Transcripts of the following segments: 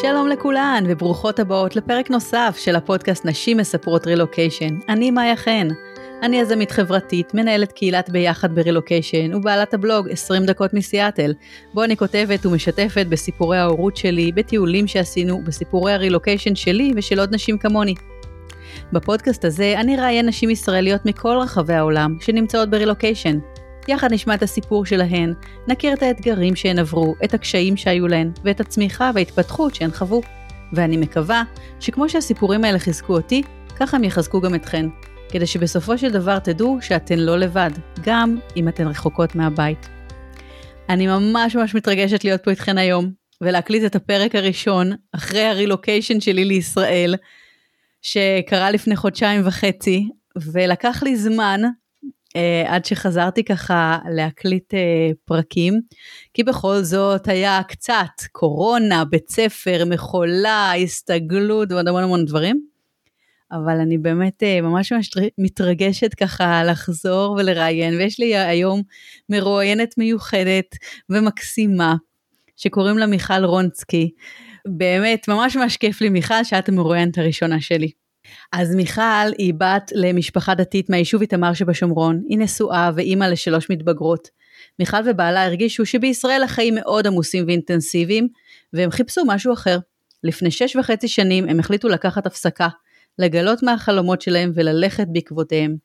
שלום לכולן וברוכות הבאות לפרק נוסף של הפודקאסט נשים מספרות רילוקיישן. אני מאיה חן. אני יזמית חברתית, מנהלת קהילת ביחד ברילוקיישן ובעלת הבלוג 20 דקות מסיאטל, בו אני כותבת ומשתפת בסיפורי ההורות שלי, בטיולים שעשינו, בסיפורי הרילוקיישן שלי ושל עוד נשים כמוני. בפודקאסט הזה אני ראיין נשים ישראליות מכל רחבי העולם שנמצאות ברילוקיישן. יחד נשמע את הסיפור שלהן, נכיר את האתגרים שהן עברו, את הקשיים שהיו להן, ואת הצמיחה וההתפתחות שהן חוו. ואני מקווה שכמו שהסיפורים האלה חיזקו אותי, ככה הם יחזקו גם אתכן, כדי שבסופו של דבר תדעו שאתן לא לבד, גם אם אתן רחוקות מהבית. אני ממש ממש מתרגשת להיות פה איתכן היום, ולהקליט את הפרק הראשון, אחרי הרילוקיישן שלי לישראל, שקרה לפני חודשיים וחצי, ולקח לי זמן עד שחזרתי ככה להקליט אה, פרקים, כי בכל זאת היה קצת קורונה, בית ספר, מחולה, הסתגלות ועוד המון המון דברים. אבל אני באמת אה, ממש מתרגשת ככה לחזור ולראיין, ויש לי היום מרואיינת מיוחדת ומקסימה, שקוראים לה מיכל רונסקי. באמת, ממש ממש כיף לי מיכל, שאת המרואיינת הראשונה שלי. אז מיכל היא בת למשפחה דתית מהיישוב איתמר שבשומרון, היא נשואה ואימא לשלוש מתבגרות. מיכל ובעלה הרגישו שבישראל החיים מאוד עמוסים ואינטנסיביים, והם חיפשו משהו אחר. לפני שש וחצי שנים הם החליטו לקחת הפסקה, לגלות מהחלומות שלהם וללכת בעקבותיהם.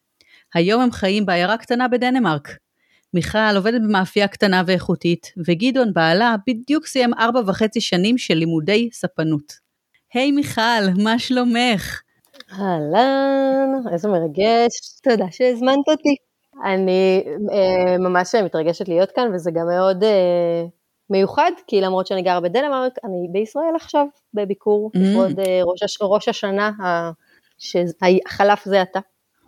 היום הם חיים בעיירה קטנה בדנמרק. מיכל עובדת במאפייה קטנה ואיכותית, וגדעון בעלה בדיוק סיים ארבע וחצי שנים של לימודי ספנות. היי hey, מיכל, מה שלומך? אהלן, איזה מרגש, תודה שהזמנת אותי. אני אה, ממש מתרגשת להיות כאן, וזה גם מאוד אה, מיוחד, כי למרות שאני גרה בדנמרק, אני בישראל עכשיו, בביקור, לכבוד mm. אה, ראש, ראש השנה שחלף זה עתה,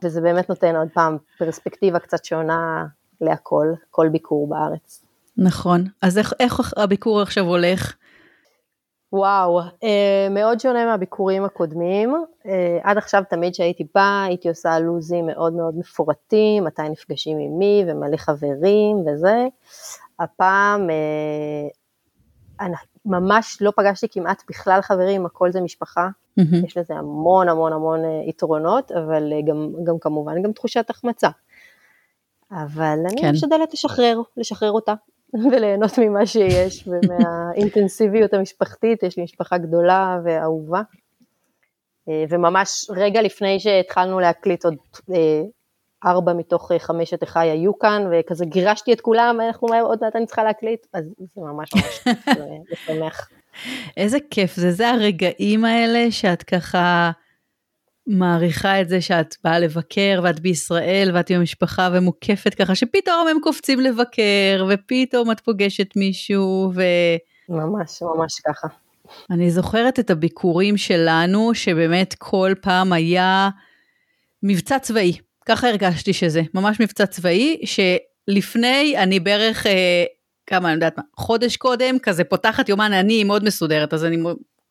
וזה באמת נותן עוד פעם פרספקטיבה קצת שונה להכל, כל ביקור בארץ. נכון, אז איך, איך הביקור עכשיו הולך? וואו, אה, מאוד שונה מהביקורים הקודמים. אה, עד עכשיו תמיד כשהייתי באה הייתי עושה לוזים מאוד מאוד מפורטים, מתי נפגשים עם מי ומלא חברים וזה. הפעם אה, אני ממש לא פגשתי כמעט בכלל חברים, הכל זה משפחה. Mm-hmm. יש לזה המון המון המון יתרונות, אבל גם, גם כמובן גם תחושת החמצה. אבל אני כן. משתדלת לשחרר, לשחרר אותה. וליהנות ממה שיש ומהאינטנסיביות המשפחתית, יש לי משפחה גדולה ואהובה. אה, וממש רגע לפני שהתחלנו להקליט עוד אה, ארבע מתוך אה, חמשת אחיי היו כאן, וכזה גירשתי את כולם, אנחנו עוד מעט אני צריכה להקליט, אז זה ממש ממש משמח. איזה כיף זה, זה הרגעים האלה שאת ככה מעריכה את זה שאת באה לבקר ואת בישראל ואת עם המשפחה ומוקפת ככה שפתאום הם קופצים לבקר ופתאום את פוגשת מישהו ו... ממש ממש ככה. אני זוכרת את הביקורים שלנו שבאמת כל פעם היה מבצע צבאי ככה הרגשתי שזה ממש מבצע צבאי שלפני אני בערך אה, כמה אני יודעת מה חודש קודם כזה פותחת יומן אני מאוד מסודרת אז אני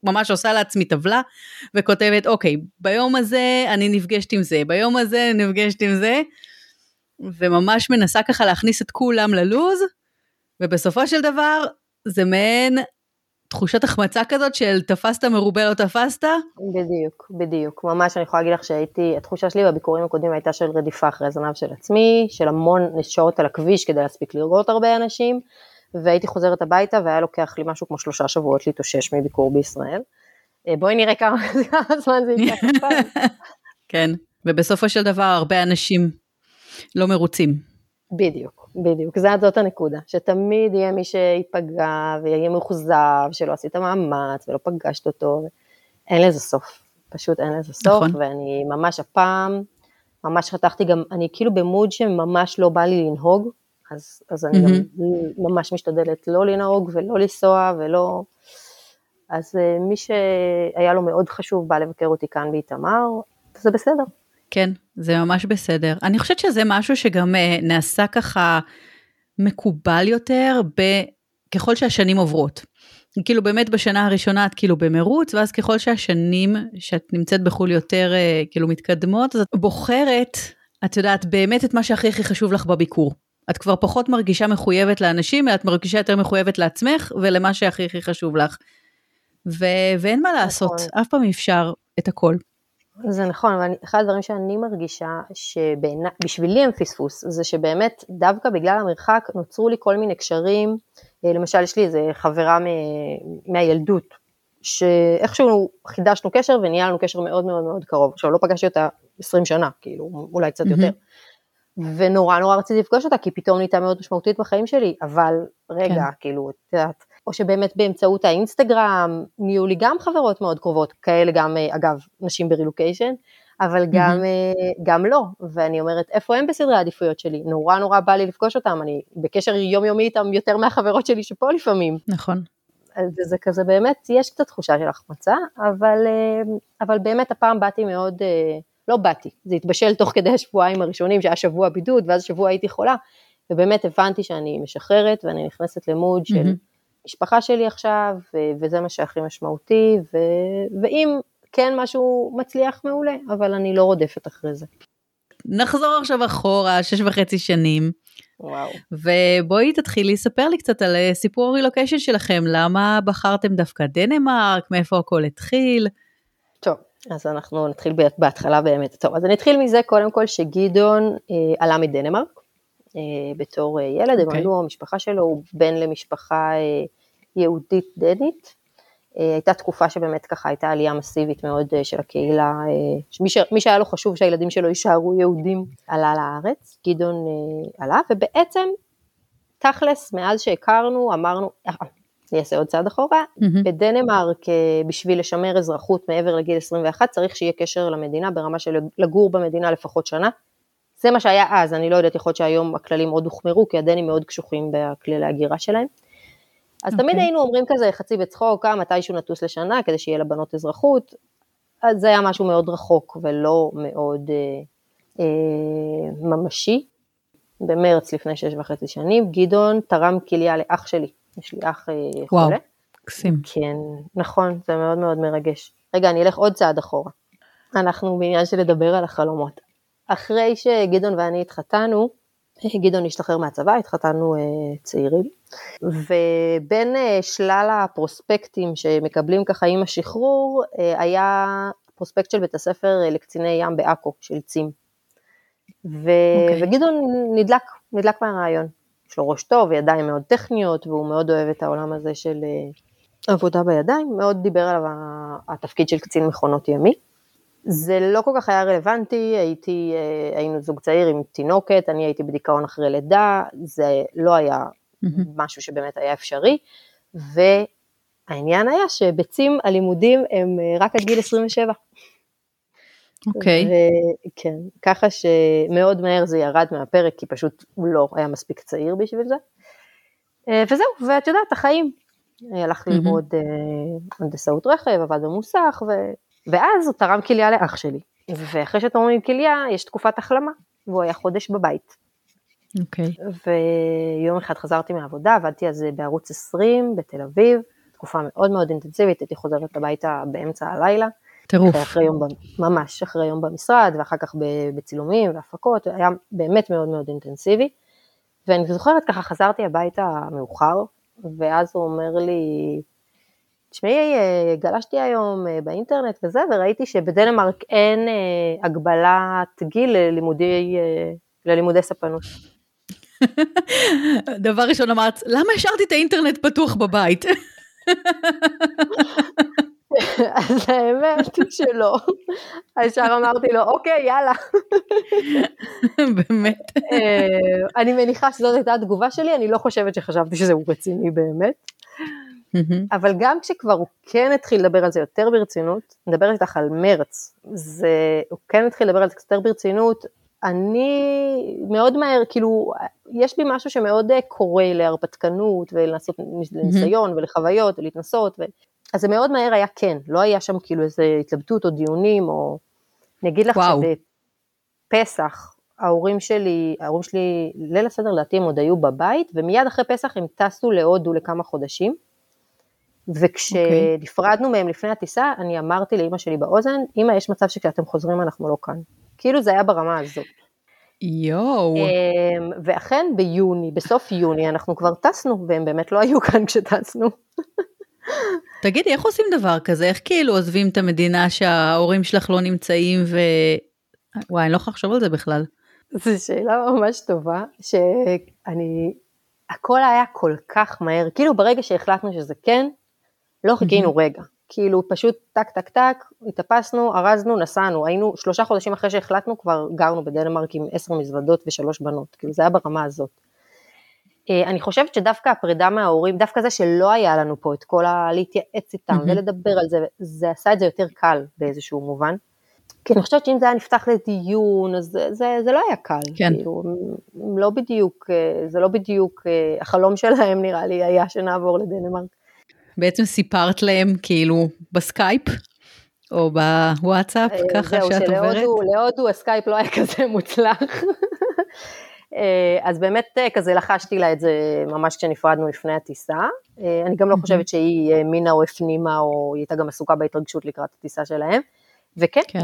ממש עושה לעצמי טבלה וכותבת אוקיי ביום הזה אני נפגשת עם זה ביום הזה אני נפגשת עם זה וממש מנסה ככה להכניס את כולם ללוז ובסופו של דבר זה מעין תחושת החמצה כזאת של תפסת מרובה לא תפסת? בדיוק, בדיוק. ממש אני יכולה להגיד לך שהייתי, התחושה שלי בביקורים הקודמים הייתה של רדיפה אחרי הזנב של עצמי, של המון נשאות על הכביש כדי להספיק לראות הרבה אנשים, והייתי חוזרת הביתה והיה לוקח לי משהו כמו שלושה שבועות להתאושש מביקור בישראל. אה, בואי נראה כמה זמן זה ייקח. כן, ובסופו של דבר הרבה אנשים לא מרוצים. בדיוק, בדיוק, זאת הנקודה, שתמיד יהיה מי שייפגע ויהיה מאוכזב שלא עשית מאמץ ולא פגשת אותו, אין לזה סוף, פשוט אין לזה סוף, נכון. ואני ממש הפעם, ממש חתכתי גם, אני כאילו במוד שממש לא בא לי לנהוג, אז, אז אני. גם ממש משתדלת לא לנהוג ולא לנסוע ולא... אז אה, מי שהיה לו מאוד חשוב בא לבקר אותי כאן באיתמר, זה בסדר. כן, זה ממש בסדר. אני חושבת שזה משהו שגם אה, נעשה ככה מקובל יותר ב... ככל שהשנים עוברות. כאילו באמת בשנה הראשונה את כאילו במרוץ, ואז ככל שהשנים שאת נמצאת בחו"ל יותר אה, כאילו מתקדמות, אז את בוחרת, את יודעת, באמת את מה שהכי הכי חשוב לך בביקור. את כבר פחות מרגישה מחויבת לאנשים, אלא את מרגישה יותר מחויבת לעצמך ולמה שהכי הכי חשוב לך. ו- ואין מה לעשות, נכון. אף פעם אי אפשר את הכל. זה נכון, אבל אחד הדברים שאני מרגישה שבשבילי הם פספוס, זה שבאמת דווקא בגלל המרחק נוצרו לי כל מיני קשרים, אה, למשל יש לי איזה חברה מ- מהילדות, שאיכשהו חידשנו קשר ונהיה לנו קשר מאוד מאוד מאוד קרוב, עכשיו לא פגשתי אותה 20 שנה, כאילו אולי קצת יותר, ונורא נורא רציתי לפגוש אותה, כי פתאום נהייתה מאוד משמעותית בחיים שלי, אבל רגע, כן. כאילו, את יודעת, או שבאמת באמצעות האינסטגרם נהיו לי גם חברות מאוד קרובות, כאלה גם, אה, אגב, נשים ברילוקיישן, אבל גם, mm-hmm. גם לא, ואני אומרת, איפה הם בסדרי העדיפויות שלי? נורא נורא בא לי לפגוש אותם, אני בקשר יומיומי איתם יותר מהחברות שלי שפה לפעמים. נכון. וזה כזה באמת, יש קצת תחושה של החמצה, אבל, אה, אבל באמת הפעם באתי מאוד, לא באתי, זה התבשל תוך כדי השבועיים הראשונים שהיה שבוע בידוד, ואז שבוע הייתי חולה, ובאמת הבנתי שאני משחררת ואני נכנסת למוד של mm-hmm. משפחה שלי עכשיו, ו- וזה מה שהכי משמעותי, ו- ואם כן משהו מצליח מעולה, אבל אני לא רודפת אחרי זה. נחזור עכשיו אחורה, שש וחצי שנים. וואו. ובואי תתחילי לספר לי קצת על אה, סיפור הרילוקיישן שלכם, למה בחרתם דווקא דנמרק, מאיפה הכל התחיל. אז אנחנו נתחיל בהתחלה באמת. טוב, אז אני אתחיל מזה קודם כל שגדעון אה, עלה מדנמרק אה, בתור אה, ילד, okay. הם אוקיי. עלו, המשפחה שלו הוא בן למשפחה אה, יהודית דנית. אה, הייתה תקופה שבאמת ככה הייתה עלייה מסיבית מאוד אה, של הקהילה, אה, מי, ש, מי שהיה לו חשוב שהילדים שלו יישארו יהודים עלה לארץ, גדעון אה, עלה, ובעצם תכלס מאז שהכרנו אמרנו, אה, אני אעשה עוד צעד אחורה, mm-hmm. בדנמרק אה, בשביל לשמר אזרחות מעבר לגיל 21 צריך שיהיה קשר למדינה ברמה של לגור במדינה לפחות שנה. זה מה שהיה אז, אני לא יודעת, יכול להיות שהיום הכללים עוד הוחמרו, כי הדנים מאוד קשוחים בכללי הגירה שלהם. אז okay. תמיד אוקיי. היינו אומרים כזה חצי בצחוק, אה, מתישהו נטוס לשנה כדי שיהיה לבנות אזרחות, אז זה היה משהו מאוד רחוק ולא מאוד אה, אה, ממשי. במרץ לפני שש וחצי שנים, גדעון תרם כליה לאח שלי, יש לי אח אה, וואו, חולה. קסים. כן, נכון, זה מאוד מאוד מרגש. רגע, אני אלך עוד צעד אחורה. אנחנו בעניין של לדבר על החלומות. אחרי שגדעון ואני התחתנו, גדעון השתחרר מהצבא, התחתנו uh, צעירים, ובין uh, שלל הפרוספקטים שמקבלים ככה עם השחרור, uh, היה פרוספקט של בית הספר uh, לקציני ים בעכו, של צים. ו... Okay. אוקיי. וגדעון נדלק, נדלק מהרעיון. יש לו ראש טוב וידיים מאוד טכניות, והוא מאוד אוהב את העולם הזה של אה, עבודה בידיים, מאוד דיבר עליו התפקיד של קצין מכונות ימי. זה לא כל כך היה רלוונטי, הייתי, אה, היינו זוג צעיר עם תינוקת, אני הייתי בדיכאון אחרי לידה, זה לא היה משהו שבאמת היה אפשרי, והעניין היה שבצים הלימודים הם אה, רק עד גיל 27. אוקיי. Okay. כן, ככה שמאוד מהר זה ירד מהפרק, כי פשוט הוא לא היה מספיק צעיר בשביל זה. אה, וזהו, ואת יודעת, החיים. הלך ללמוד mm-hmm. הנדסאות רכב, עבד במוסך, ו... ואז הוא תרם כליה לאח שלי. ואחרי שתורמים כליה, יש תקופת החלמה, והוא היה חודש בבית. אוקיי. Okay. ויום אחד חזרתי מהעבודה, עבדתי אז בערוץ 20 בתל אביב, תקופה מאוד מאוד אינטנסיבית, הייתי חוזרת הביתה באמצע הלילה. טירוף. אחרי יום, ממש אחרי יום במשרד, ואחר כך בצילומים והפקות, היה באמת מאוד מאוד אינטנסיבי. ואני זוכרת ככה חזרתי הביתה מאוחר, ואז הוא אומר לי, תשמעי, אה, גלשתי היום אה, באינטרנט וזה, וראיתי שבדנמרק אין אה, הגבלת גיל ללימודי, ללימודי ספנות. דבר ראשון אמרת, למה השארתי את האינטרנט פתוח בבית? אז האמת שלא. ישר אמרתי לו, אוקיי, יאללה. באמת. אה, אני מניחה שזאת הייתה התגובה שלי, אני לא חושבת שחשבתי שזה הוא רציני באמת. אבל גם כשכבר הוא כן התחיל לדבר על זה יותר ברצינות, נדבר איתך על מרץ, זה, הוא כן התחיל לדבר על זה יותר ברצינות, אני מאוד מהר, כאילו, יש לי משהו שמאוד קורא להרפתקנות ולעשות ניסיון ולחוויות ולהתנסות, ו... אז זה מאוד מהר היה כן, לא היה שם כאילו איזה התלבטות או דיונים, או אני אגיד לך שבפסח, ההורים שלי, ההורים שלי, ליל הסדר לדעתי הם עוד היו בבית, ומיד אחרי פסח הם טסו להודו לכמה חודשים, וכשנפרדנו okay. מהם לפני הטיסה, אני אמרתי לאימא שלי באוזן, אימא יש מצב שכשאתם חוזרים אנחנו לא כאן. כאילו זה היה ברמה הזאת. יואו. אמ, ואכן ביוני, בסוף יוני אנחנו כבר טסנו, והם באמת לא היו כאן כשטסנו. תגידי, איך עושים דבר כזה? איך כאילו עוזבים את המדינה שההורים שלך לא נמצאים ו... וואי, אני לא יכולה לחשוב על זה בכלל. זו שאלה ממש טובה, שאני, הכל היה כל כך מהר, כאילו ברגע שהחלטנו שזה כן, לא חיכינו רגע, כאילו פשוט טק טק טק, התאפסנו, ארזנו, נסענו, היינו שלושה חודשים אחרי שהחלטנו כבר גרנו בדנמרק עם עשר מזוודות ושלוש בנות, כאילו זה היה ברמה הזאת. אה, אני חושבת שדווקא הפרידה מההורים, דווקא זה שלא היה לנו פה את כל ה... להתייעץ איתם mm-hmm. ולדבר על זה, זה עשה את זה יותר קל באיזשהו מובן. כי אני חושבת שאם זה היה נפתח לדיון, אז זה, זה, זה לא היה קל. כן. כאילו, לא בדיוק, אה, זה לא בדיוק, אה, החלום שלהם נראה לי היה שנעבור לדנמרק. בעצם סיפרת להם כאילו בסקייפ, או בוואטסאפ, ככה שאת עוברת? זהו, שבהודו הסקייפ לא היה כזה מוצלח. אה, אז באמת אה, כזה לחשתי לה את זה ממש כשנפרדנו לפני הטיסה. אה, אני גם לא חושבת שהיא האמינה או הפנימה, או היא הייתה גם עסוקה בהתרגשות לקראת הטיסה שלהם. וכן, כן.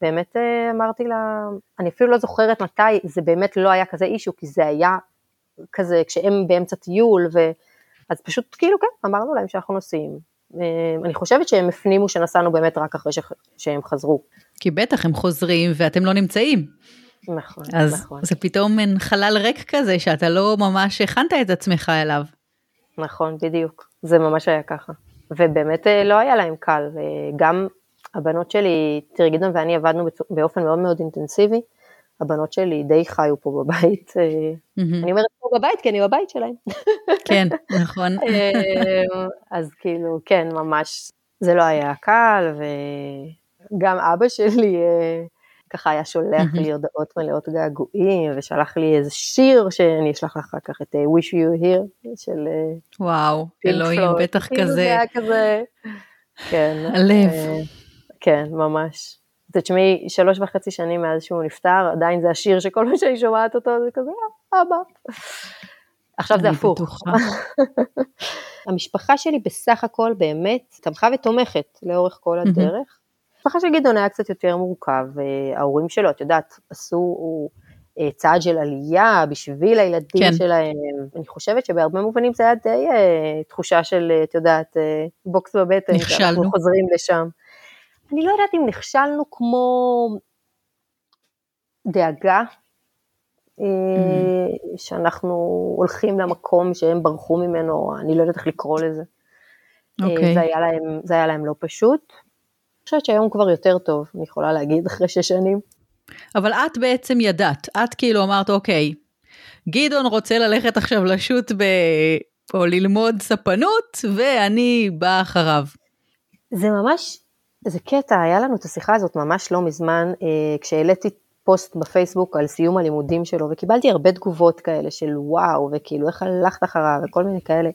באמת אמרתי לה, אני אפילו לא זוכרת מתי, זה באמת לא היה כזה אישו, כי זה היה כזה כשהם באמצע טיול, ו... אז פשוט כאילו כן, אמרנו להם שאנחנו נוסעים. אני חושבת שהם הפנימו שנסענו באמת רק אחרי שהם חזרו. כי בטח הם חוזרים ואתם לא נמצאים. נכון, אז נכון. זה פתאום מין חלל ריק כזה שאתה לא ממש הכנת את עצמך אליו. נכון, בדיוק, זה ממש היה ככה. ובאמת אה, לא היה להם קל, וגם הבנות שלי, תראי גדעון ואני עבדנו באופן מאוד מאוד אינטנסיבי, הבנות שלי די חיו פה בבית, mm-hmm. אני אומרת פה בבית כי אני בבית שלהם. כן, נכון. אה, אז כאילו, כן, ממש, זה לא היה קל, וגם אבא שלי, ככה היה שולח לי הודעות מלאות געגועים, ושלח לי איזה שיר שאני אשלח לך אחר כך את uh, Wish You Here של אה, וואו, אלוהים, בטח כאילו כזה. זה היה כזה, כן. הלב. Uh, כן, ממש. תשמעי, שלוש וחצי שנים מאז שהוא נפטר, עדיין זה השיר שכל פעם שאני שומעת אותו זה כזה, אבא. עכשיו זה הפוך. המשפחה שלי בסך הכל באמת תמכה ותומכת לאורך כל הדרך. המשפחה של גדעון היה קצת יותר מורכב, ההורים שלו, את יודעת, עשו אה, צעד של עלייה בשביל הילדים כן. שלהם, אני חושבת שבהרבה מובנים זה היה די uh, תחושה של, את יודעת, בוקס בבטן, נכשלנו. שאנחנו חוזרים לשם. אני לא יודעת אם נכשלנו כמו דאגה, mm. שאנחנו הולכים למקום שהם ברחו ממנו, אני לא יודעת איך לקרוא לזה. Okay. אוקיי. זה, היה להם, זה היה להם לא פשוט. חושבת שהיום כבר יותר טוב, אני יכולה להגיד, אחרי שש שנים. אבל את בעצם ידעת, את כאילו אמרת, אוקיי, גדעון רוצה ללכת עכשיו לשוט ב... או ללמוד ספנות, ואני באה אחריו. זה ממש, זה קטע, היה לנו את השיחה הזאת ממש לא מזמן, אה, כשהעליתי פוסט בפייסבוק על סיום הלימודים שלו, וקיבלתי הרבה תגובות כאלה של וואו, וכאילו איך הלכת אחריו, וכל מיני כאלה.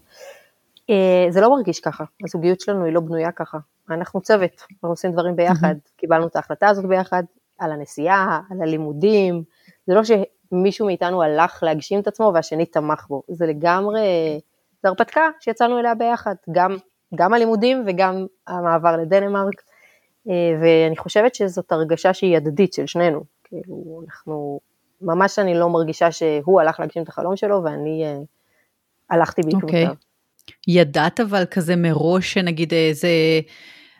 אה, זה לא מרגיש ככה, הזוגיות שלנו היא לא בנויה ככה. אנחנו צוות, אנחנו עושים דברים ביחד. קיבלנו את ההחלטה הזאת ביחד, על הנסיעה, על הלימודים, זה לא שמישהו מאיתנו הלך להגשים את עצמו והשני תמך בו, זה לגמרי, זה הרפתקה שיצאנו אליה ביחד, גם, גם הלימודים וגם המעבר לדנמרק, אה, ואני חושבת שזאת הרגשה שהיא הדדית של שנינו, כאילו אנחנו, ממש אני לא מרגישה שהוא הלך להגשים את החלום שלו ואני uh, הלכתי בעקבותיו. Okay. ידעת אבל כזה מראש שנגיד איזה,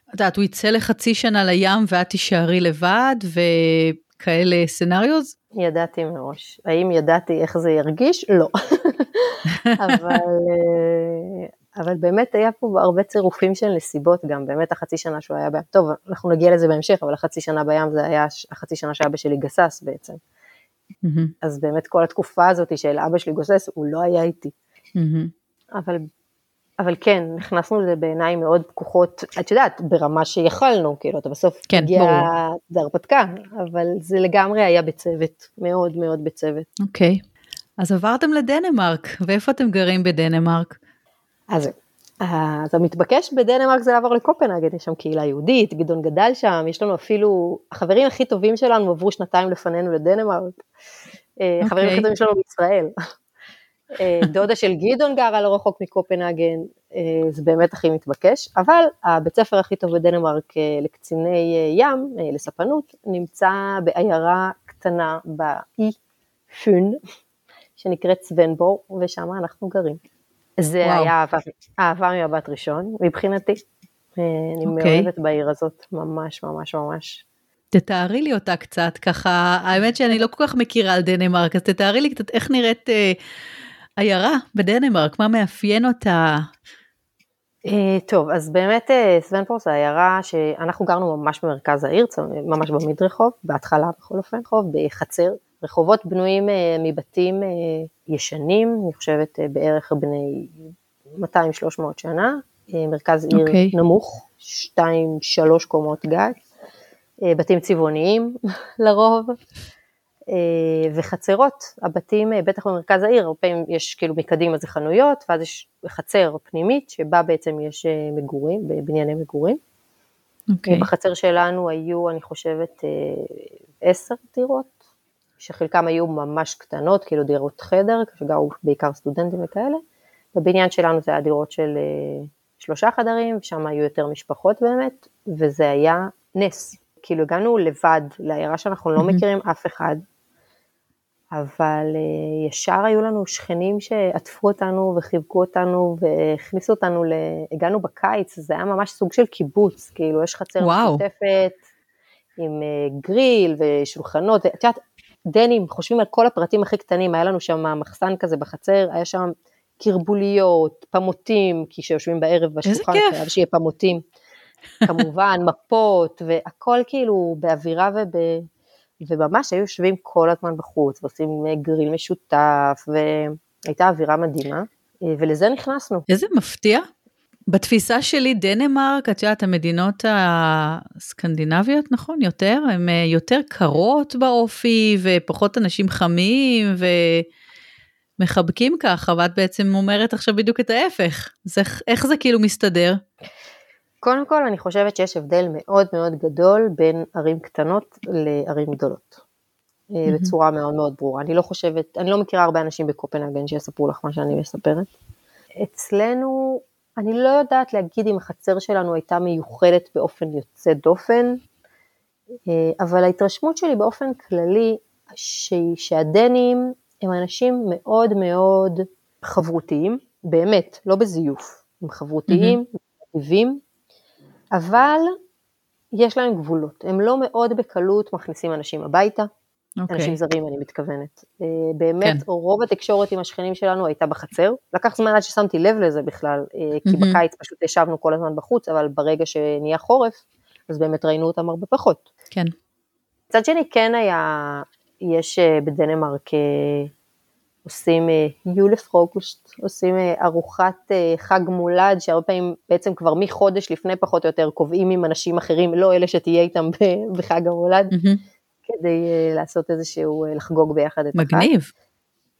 את יודעת, הוא יצא לחצי שנה לים ואת תישארי לבד וכאלה סנאריוז? ידעתי מראש. האם ידעתי איך זה ירגיש? לא. אבל, אה, אבל באמת היה פה הרבה צירופים של נסיבות גם, באמת החצי שנה שהוא היה בים, טוב, אנחנו נגיע לזה בהמשך, אבל החצי שנה בים זה היה החצי שנה שאבא שלי גסס בעצם. Mm-hmm. אז באמת כל התקופה הזאת של אבא שלי גוסס, הוא לא היה איתי. Mm-hmm. אבל אבל כן, נכנסנו לזה בעיניים מאוד פקוחות, את יודעת, ברמה שיכלנו, כאילו, אתה בסוף כן, הגיע, ברור. זה הרפתקה, אבל זה לגמרי היה בצוות, מאוד מאוד בצוות. אוקיי, okay. אז עברתם לדנמרק, ואיפה אתם גרים בדנמרק? אז, אז המתבקש בדנמרק זה לעבור לקופנהגן, יש שם קהילה יהודית, גדעון גדל שם, יש לנו אפילו, החברים הכי טובים שלנו עברו שנתיים לפנינו לדנמרק, okay. החברים הכי טובים שלנו בישראל. אה, דודה של גדעון גרה לא רחוק מקופנהגן, אה, זה באמת הכי מתבקש, אבל הבית ספר הכי טוב בדנמרק אה, לקציני ים, לספנות, נמצא בעיירה קטנה באי פון, שנקראת סוונבור, ושם אנחנו גרים. זה וואו. היה אהבה, אהבה ממבט ראשון מבחינתי, אני okay. אוקיי. מאוהבת בעיר הזאת, ממש ממש ממש. תתארי לי אותה קצת, ככה, האמת שאני לא כל כך מכירה על דנמרק, אז תתארי לי קצת איך נראית אה, עיירה בדנמרק, מה מאפיין אותה? אה, טוב, אז באמת אה, סוונפור זה עיירה שאנחנו גרנו ממש במרכז העיר, ממש במדרחוב, בהתחלה בכל אופן, רחוב, בחצר. רחובות בנויים אה, מבתים ישנים, אני חושבת בערך בני 200-300 שנה, מרכז עיר okay. אוקיי. נמוך, 2-3 קומות גג, בתים צבעוניים לרוב, וחצרות, הבתים, אה, בטח במרכז העיר, הרבה פעמים יש כאילו מקדימה זה חנויות, ואז יש חצר פנימית, שבה בעצם יש אה, מגורים, בבנייני מגורים. Okay. אוקיי. בחצר שלנו היו, אני חושבת, עשר דירות, שחלקם היו ממש קטנות, כאילו דירות חדר, שגרו בעיקר סטודנטים וכאלה. בבניין שלנו זה היה דירות של שלושה חדרים, ושם היו יותר משפחות באמת, וזה היה נס. כאילו הגענו לבד לעיירה שאנחנו לא מכירים אף אחד, אבל uh, ישר היו לנו שכנים שעטפו אותנו וחיבקו אותנו והכניסו אותנו, ל... הגענו בקיץ, זה היה ממש סוג של קיבוץ, כאילו יש חצר משותפת עם uh, גריל ושולחנות, ואת יודעת, דנים, חושבים על כל הפרטים הכי קטנים, היה לנו שם מחסן כזה בחצר, היה שם קרבוליות, פמוטים, כי כשיושבים בערב בשולחן, חייב שיהיה פמוטים, כמובן, מפות, והכל כאילו באווירה וב... וממש היו יושבים כל הזמן בחוץ, ועושים גריל משותף, והייתה אווירה מדהימה, ולזה נכנסנו. איזה מפתיע. בתפיסה שלי, דנמרק, את יודעת, המדינות הסקנדינביות, נכון, יותר, הן אה, יותר קרות באופי, ופחות אנשים חמים, ומחבקים ככה, ואת בעצם אומרת עכשיו בדיוק את ההפך. איך, איך זה כאילו מסתדר? קודם כל אני חושבת שיש הבדל מאוד מאוד גדול בין ערים קטנות לערים גדולות. Mm-hmm. בצורה מאוד מאוד ברורה. אני לא חושבת, אני לא מכירה הרבה אנשים בקופנהגן שיספרו לך מה שאני מספרת. אצלנו, אני לא יודעת להגיד אם החצר שלנו הייתה מיוחדת באופן יוצא דופן, אה, אבל ההתרשמות שלי באופן כללי, שהדנים הם אנשים מאוד מאוד חברותיים, באמת, לא בזיוף, הם חברותיים, mm-hmm. אבל יש להם גבולות, הם לא מאוד בקלות מכניסים אנשים הביתה, okay. אוקיי. אנשים זרים אני מתכוונת. אה, באמת, כן. רוב התקשורת עם השכנים שלנו הייתה בחצר, לקח זמן עד ששמתי לב לזה בכלל, אה, כי mm-hmm. בקיץ פשוט ישבנו כל הזמן בחוץ, אבל ברגע שנהיה חורף, אז באמת ראינו אותם הרבה פחות. כן. מצד שני כן היה, יש אה, בדנמרק עושים יולף רוקושט, עושים אה, ארוחת אה, חג מולד, שהרבה פעמים בעצם כבר מחודש לפני פחות או יותר קובעים עם אנשים אחרים, לא אלה שתהיה איתם בחג המולד, mm-hmm. כדי אה, לעשות איזשהו, לחגוג ביחד את החג. מגניב.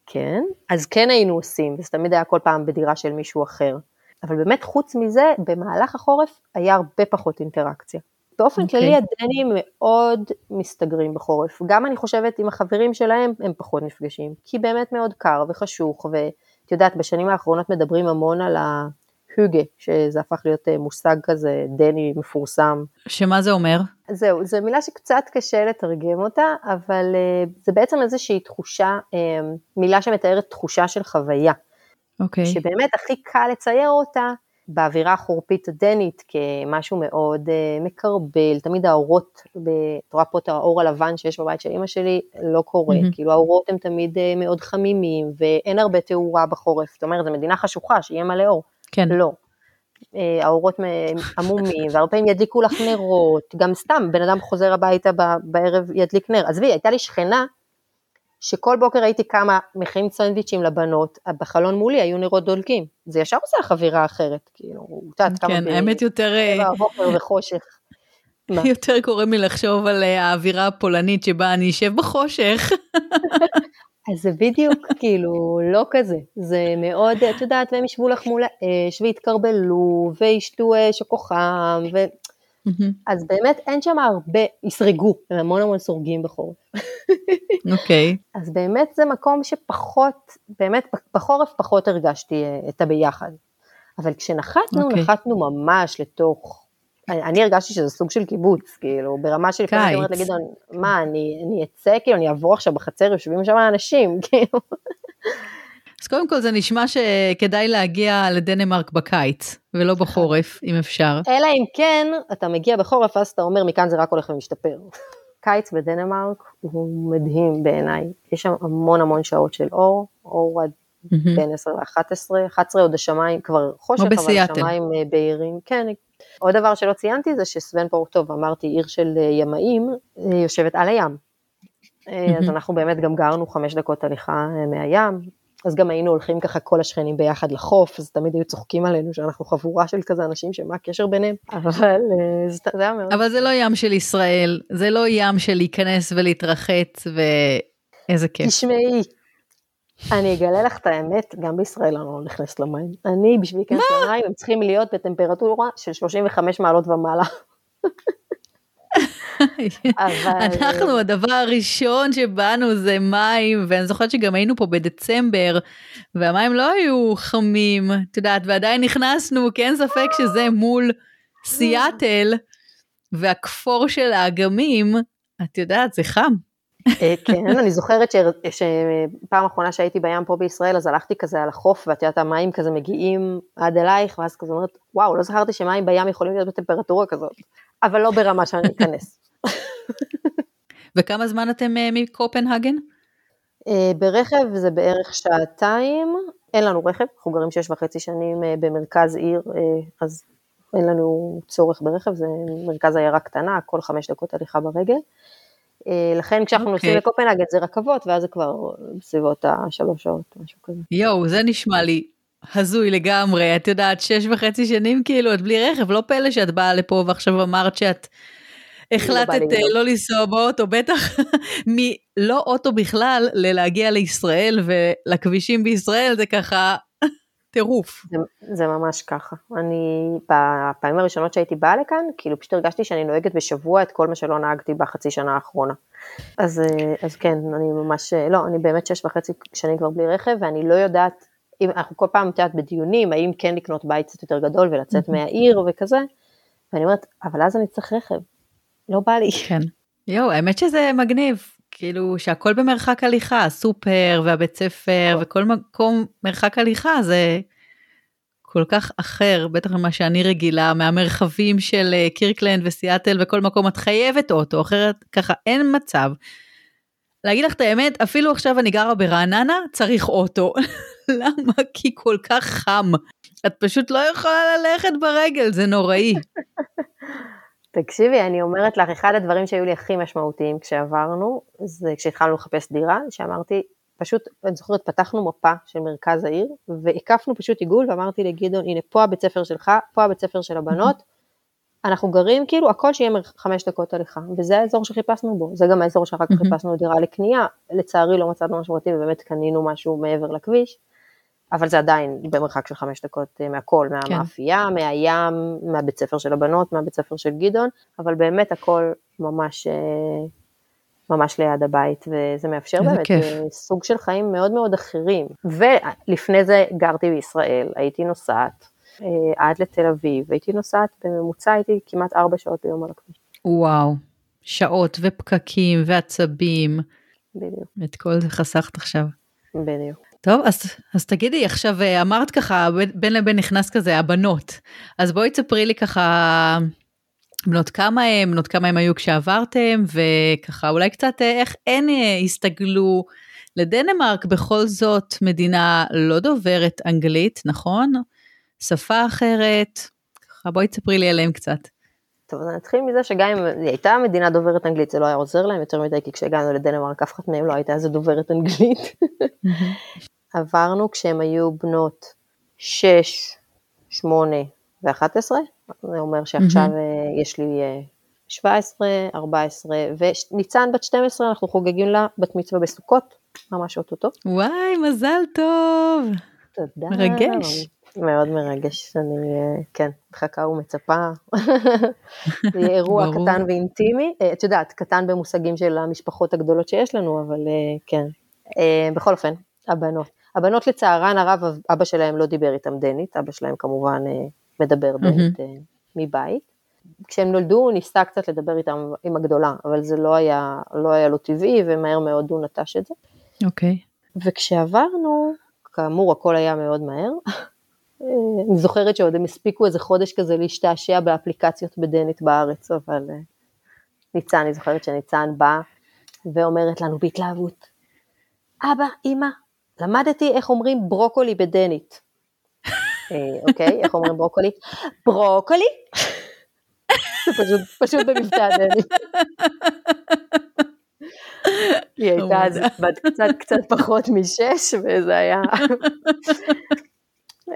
כן, אז כן היינו עושים, זה תמיד היה כל פעם בדירה של מישהו אחר. אבל באמת חוץ מזה, במהלך החורף היה הרבה פחות אינטראקציה. באופן okay. אוקיי. כללי הדנים מאוד מסתגרים בחורף. גם אני חושבת עם החברים שלהם הם פחות נפגשים, כי באמת מאוד קר וחשוך, ואת יודעת, בשנים האחרונות מדברים המון על ההוגה, שזה הפך להיות אה, מושג כזה דני מפורסם. שמה זה אומר? זהו, זו מילה שקצת קשה לתרגם אותה, אבל אה, זה בעצם איזושהי תחושה, אה, מילה שמתארת תחושה של חוויה. אוקיי. Okay. שבאמת הכי קל לצייר אותה באווירה החורפית הדנית כמשהו מאוד uh, מקרבל, תמיד האורות, את רואה פה את האור הלבן שיש בבית של אמא שלי, לא קורה, mm-hmm. כאילו האורות הם תמיד uh, מאוד חמימים ואין הרבה תאורה בחורף, זאת אומרת, זו מדינה חשוכה, שיהיה מלא אור. כן. לא. Uh, האורות עמומים, והרבה פעמים ידליקו לך נרות, גם סתם, בן אדם חוזר הביתה בערב ידליק נר. עזבי, הייתה לי שכנה שכל בוקר הייתי קמה, מכין סנדוויצ'ים לבנות, בחלון מולי היו נרות דולקים. זה ישר עושה לך אווירה אחרת, כאילו, את יודעת כמה... כן, האמת יותר... שבע בבוקר וחושך. יותר קורה מלחשוב על אה, האווירה הפולנית שבה אני אשב בחושך. אז זה בדיוק כאילו לא כזה, זה מאוד, את יודעת, והם ישבו לך מול האש ויתקרבלו וישתו שוקו חם, ו... Mm-hmm. אז באמת אין שם הרבה, יסרגו, הם המון המון סורגים בחורף. אוקיי. Okay. אז באמת זה מקום שפחות, באמת בחורף פחות הרגשתי אה, את הביחד. אבל כשנחתנו, okay. אוקיי. נחתנו ממש לתוך, אני, אני הרגשתי שזה סוג של קיבוץ, כאילו, ברמה של לפעמים אני אומרת לגדעון, מה, אני, אני אצא, כאילו, אני אעבור עכשיו בחצר, יושבים שם אנשים, כאילו. אז קודם כל זה נשמע שכדאי להגיע לדנמרק בקיץ, ולא בחורף, אם אפשר. אלא אם כן, אתה מגיע בחורף, אז אתה אומר, מכאן זה רק הולך ומשתפר. קיץ בדנמרק הוא מדהים בעיניי, יש שם המון המון שעות של אור, אור עד בין 10 ל-11, 11 עוד השמיים כבר חושך, אבל השמיים אה, בהירים, כן. עוד דבר שלא ציינתי זה שסוון טוב, אמרתי עיר של אה, ימאים, אה, יושבת על הים. אז אנחנו באמת גם גרנו חמש דקות הליכה מהים, אז גם היינו הולכים ככה כל השכנים ביחד לחוף, אז תמיד היו צוחקים עלינו שאנחנו חבורה של כזה אנשים שמה הקשר ביניהם, אבל זה, זה היה מאוד... אבל זה לא ים של ישראל, זה לא ים של להיכנס ולהתרחץ ואיזה כיף. תשמעי, אני אגלה לך את האמת, גם בישראל אני לא נכנסת למים. אני, בשביל להיכנס למים, הם צריכים להיות בטמפרטורה של 35 מעלות ומעלה. אנחנו, הדבר הראשון שבאנו זה מים, ואני זוכרת שגם היינו פה בדצמבר, והמים לא היו חמים, את יודעת, ועדיין נכנסנו, כי אין ספק שזה מול סיאטל, והכפור של האגמים, את יודעת, זה חם. אה, כן, אני זוכרת שפעם אחרונה שהייתי בים פה בישראל, אז הלכתי כזה על החוף, ואת יודעת, המים כזה מגיעים עד אלייך, ואז כזה אומרת, וואו, לא זכרתי שמים בים יכולים להיות בטמפרטורה כזאת, אבל לא ברמה שאני אכנס. וכמה זמן אתם אה, מקופנהגן? אה, ברכב זה בערך שעתיים, אין לנו רכב, אנחנו גרים שש וחצי שנים במרכז עיר, אז אין לנו צורך ברכב, זה מרכז עיירה קטנה, כל חמש דקות הליכה ברגל. אה, לכן כשאנחנו okay. נוסעים אוקיי. לקופנהגן זה רכבות, ואז זה כבר בסביבות השלוש שעות, משהו כזה. יואו, זה נשמע לי הזוי לגמרי, את יודעת, שש וחצי שנים כאילו, את בלי רכב, לא פלא שאת באה לפה ועכשיו אמרת שאת החלטת לא, לא לנסוע באוטו, בטח מלא אוטו בכלל, ללהגיע לישראל ולכבישים בישראל, זה ככה טירוף. זה, זה ממש ככה. אני, בפעמים הראשונות שהייתי באה לכאן, כאילו פשוט הרגשתי שאני נוהגת בשבוע את כל מה שלא נהגתי בחצי שנה האחרונה. אז, אז כן, אני ממש, לא, אני באמת שש וחצי שנים כבר בלי רכב, ואני לא יודעת, אם אנחנו כל פעם, את יודעת, בדיונים, האם כן לקנות בית קצת יותר גדול ולצאת מהעיר וכזה, ואני אומרת, אבל אז אני צריך רכב, לא בא לי. כן. יואו, האמת שזה מגניב. כאילו שהכל במרחק הליכה, הסופר והבית ספר נכון. וכל מקום מרחק הליכה זה כל כך אחר, בטח ממה שאני רגילה, מהמרחבים של אה, קירקלנד וסיאטל וכל מקום, את חייבת אוטו, אחרת ככה אין מצב. להגיד לך את האמת, אפילו עכשיו אני גרה ברעננה, צריך אוטו. למה? כי כל כך חם. את פשוט לא יכולה ללכת ברגל, זה נוראי. תקשיבי, אני אומרת לך, אחד הדברים שהיו לי הכי משמעותיים כשעברנו, זה כשהתחלנו לחפש דירה, שאמרתי, פשוט, אני זוכרת, פתחנו מפה של מרכז העיר, והקפנו פשוט עיגול, ואמרתי לגדעון, הנה, פה הבית ספר שלך, פה הבית ספר של הבנות, אנחנו גרים, כאילו, הכל שיהיה חמש דקות הליכה, וזה האזור שחיפשנו בו, זה גם האזור שאחר כך חיפשנו דירה לקנייה, לצערי לא מצאנו משהו מתאים, ובאמת קנינו משהו מעבר לכביש, אבל זה עדיין במרחק של חמש דקות אה, מהכל, כן. מהמאפייה, כן. מהים, מהבית ספר של הבנות, מהבית ספר של גדעון, אבל באמת הכל ממש, אה, ממש ליד הבית, וזה מאפשר באמת כיף. אה, סוג של חיים מאוד מאוד אחרים. ולפני זה גרתי בישראל, הייתי נוסעת עד לתל אביב, הייתי נוסעת, בממוצע הייתי כמעט ארבע שעות ביום על הכביש. וואו, שעות ופקקים ועצבים. בדיוק. את כל זה חסכת עכשיו. בדיוק. טוב, אז, אז תגידי, עכשיו אה, אמרת ככה, בין לבין נכנס כזה הבנות, אז בואי תספרי לי ככה, בנות כמה הם, בנות כמה הם היו כשעברתם, וככה אולי קצת אה, איך הן אה, הסתגלו לדנמרק, בכל זאת מדינה לא דוברת אנגלית, נכון? שפה אחרת, ככה בואי תספרי לי עליהם קצת. טוב, אז נתחיל מזה שגם אם היא הייתה מדינה דוברת אנגלית, זה לא היה עוזר להם יותר מדי, כי כשהגענו לדנמרק אף אחת מהם לא הייתה איזה דוברת אנגלית. עברנו כשהן היו בנות 6, 8 ו-11, זה אומר שעכשיו mm-hmm. יש לי 17, 14, וניצן בת 12, אנחנו חוגגים לה בת מצווה בסוכות, ממש אוטוטו. וואי, מזל טוב. תודה. מרגש. מאוד מרגש, אני, אה, כן, מחכה ומצפה. זה יהיה אירוע קטן ואינטימי. אה, את יודעת, קטן במושגים של המשפחות הגדולות שיש לנו, אבל כן. בכל אופן, הבנות. הבנות לצערן הרב, אבא שלהם לא דיבר איתם דנית, אבא שלהם כמובן אה, מדבר דנית mm-hmm. מבית. כשהם נולדו הוא ניסה קצת לדבר איתם, עם הגדולה, אבל זה לא היה, לא היה לו טבעי, ומהר מאוד הוא נטש את זה. אוקיי. Okay. וכשעברנו, כאמור, הכל היה מאוד מהר. אני זוכרת שעוד הם הספיקו איזה חודש כזה להשתעשע באפליקציות בדנית בארץ, אבל אה, ניצן, אני זוכרת שניצן בא ואומרת לנו בהתלהבות, אבא, אמא, למדתי איך אומרים ברוקולי בדנית. אה, אוקיי, איך אומרים ברוקולי? ברוקולי? זה פשוט, פשוט במבטא דנית. היא הייתה אז בת קצת קצת פחות משש, וזה היה...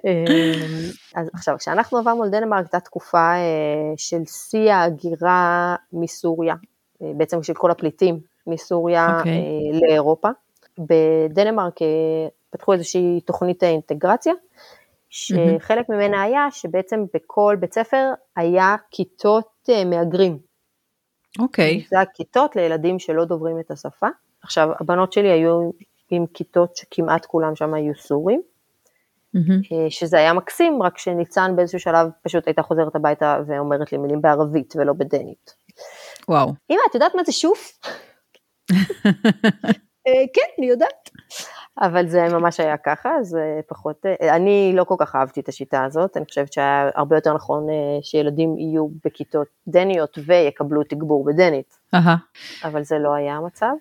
אמ, אז עכשיו, כשאנחנו עברנו לדנמרק, הייתה תקופה אה, של שיא ההגירה מסוריה, אה, בעצם של כל הפליטים מסוריה okay. אוקיי. אה, לאירופה. בדנמרק פתחו איזושהי תוכנית אינטגרציה, שחלק ממנה היה שבעצם בכל בית ספר היה כיתות מהגרים. אוקיי. Okay. זה הכיתות לילדים שלא דוברים את השפה. עכשיו, הבנות שלי היו עם כיתות שכמעט כולם שם היו סורים. Mm-hmm. שזה היה מקסים, רק שניצן באיזשהו שלב פשוט הייתה חוזרת הביתה ואומרת לי מילים בערבית ולא בדנית. וואו. אמא, את יודעת מה זה שוף? אה, כן, אני יודעת. אבל זה ממש היה ככה, זה פחות, אה, אני לא כל כך אהבתי את השיטה הזאת, אני חושבת שהיה הרבה יותר נכון שילדים יהיו בכיתות דניות ויקבלו תגבור בדנית. אבל זה לא היה המצב.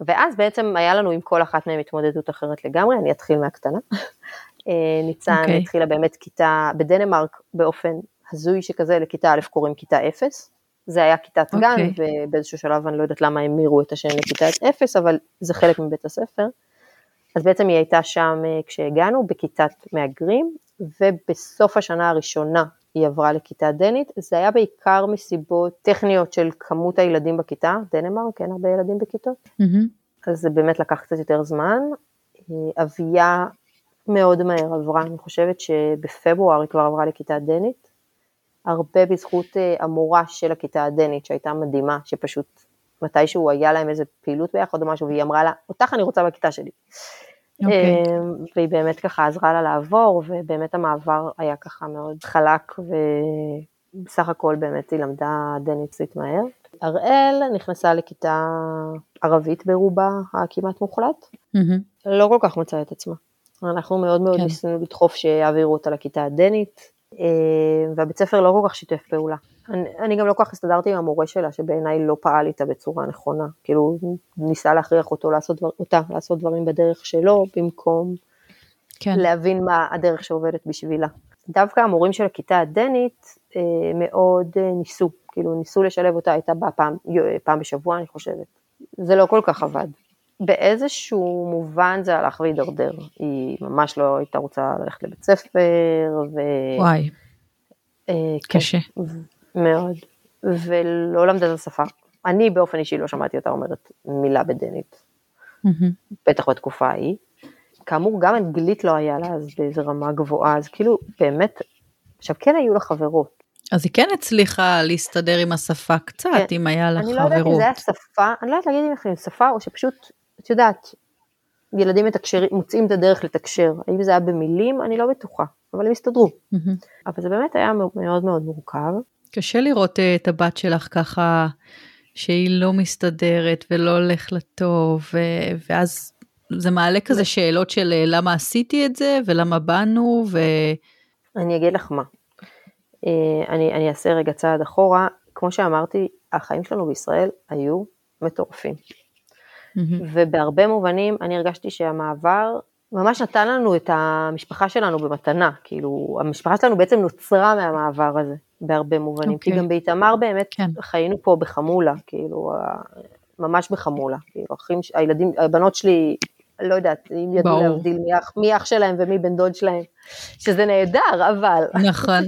ואז בעצם היה לנו עם כל אחת מהן התמודדות אחרת לגמרי, אני אתחיל מהקטנה. אה, ניצן okay. אוקיי. התחילה באמת כיתה, בדנמרק באופן הזוי שכזה, לכיתה א' קוראים כיתה אפס. זה היה כיתת okay. גן, אוקיי. ובאיזשהו שלב אני לא יודעת למה המירו את השם לכיתת אפס, אבל זה חלק מבית הספר. אז בעצם היא הייתה שם אה, כשהגענו, בכיתת מהגרים, ובסוף השנה הראשונה היא עברה לכיתה דנית, זה היה בעיקר מסיבות טכניות של כמות הילדים בכיתה, דנמרק, אין הרבה ילדים בכיתות, mm-hmm. אז זה באמת לקח קצת יותר זמן. אה, אביה מאוד מהר עברה, אני חושבת שבפברואר היא כבר עברה לכיתה דנית, הרבה בזכות אה, המורה של הכיתה הדנית שהייתה מדהימה, שפשוט מתישהו היה להם איזה פעילות ביחד או משהו, והיא אמרה לה, אותך אני רוצה בכיתה שלי. Okay. אוקיי. אמ, והיא באמת ככה עזרה לה לעבור, ובאמת המעבר היה ככה מאוד חלק, ובסך הכל באמת היא למדה דניצית מהר. אראל נכנסה לכיתה ערבית ברובה הכמעט מוחלט, mm-hmm. לא כל כך מצאה את עצמה. אנחנו מאוד מאוד כן. ניסינו לדחוף שיעבירו אותה לכיתה הדנית, והבית ספר לא כל כך שיתף פעולה. אני, אני גם לא כל כך הסתדרתי עם המורה שלה, שבעיניי לא פעל איתה בצורה נכונה. כאילו, ניסה להכריח אותו לעשות דבר, אותה לעשות דברים בדרך שלו, במקום כן. להבין מה הדרך שעובדת בשבילה. דווקא המורים של הכיתה הדנית אה, מאוד אה, ניסו, כאילו ניסו לשלב אותה, הייתה בה פעם, פעם בשבוע אני חושבת. זה לא כל כך עבד. באיזשהו מובן זה הלך והידרדר. היא ממש לא הייתה רוצה ללכת לבית ספר, ו... וואי, אה, כן. קשה. כן, מאוד, ולא למדה את השפה. אני באופן אישי לא שמעתי אותה אומרת מילה בדנית, mm-hmm. בטח בתקופה ההיא. כאמור, גם אנגלית לא היה לה אז באיזה רמה גבוהה, אז כאילו, באמת, עכשיו כן היו לה חברות. אז היא כן הצליחה להסתדר עם השפה קצת, כן. אם היה לה אני חברות. אני לא יודעת אם זה היה שפה, אני לא יודעת להגיד אם זה שפה, או שפשוט את יודעת, ילדים מתקשר, מוצאים את הדרך לתקשר, האם זה היה במילים? אני לא בטוחה, אבל הם הסתדרו. Mm-hmm. אבל זה באמת היה מאוד מאוד מורכב. קשה לראות אה, את הבת שלך ככה, שהיא לא מסתדרת ולא הולך לה טוב, ו- ואז זה מעלה כזה שאלות של אה, למה עשיתי את זה ולמה באנו, ו... אני אגיד לך מה, אה, אני, אני אעשה רגע צעד אחורה, כמו שאמרתי, החיים שלנו בישראל היו מטורפים. Mm-hmm. ובהרבה מובנים אני הרגשתי שהמעבר ממש נתן לנו את המשפחה שלנו במתנה, כאילו המשפחה שלנו בעצם נוצרה מהמעבר הזה בהרבה מובנים, okay. כי אוקיי. גם באיתמר באמת כן. חיינו פה בחמולה, כאילו ממש בחמולה, כאילו אחים, הילדים, הבנות שלי, לא יודעת, אם ידעו להבדיל מי אח, מי אח שלהם ומי בן דוד שלהם, שזה נהדר, אבל... נכון.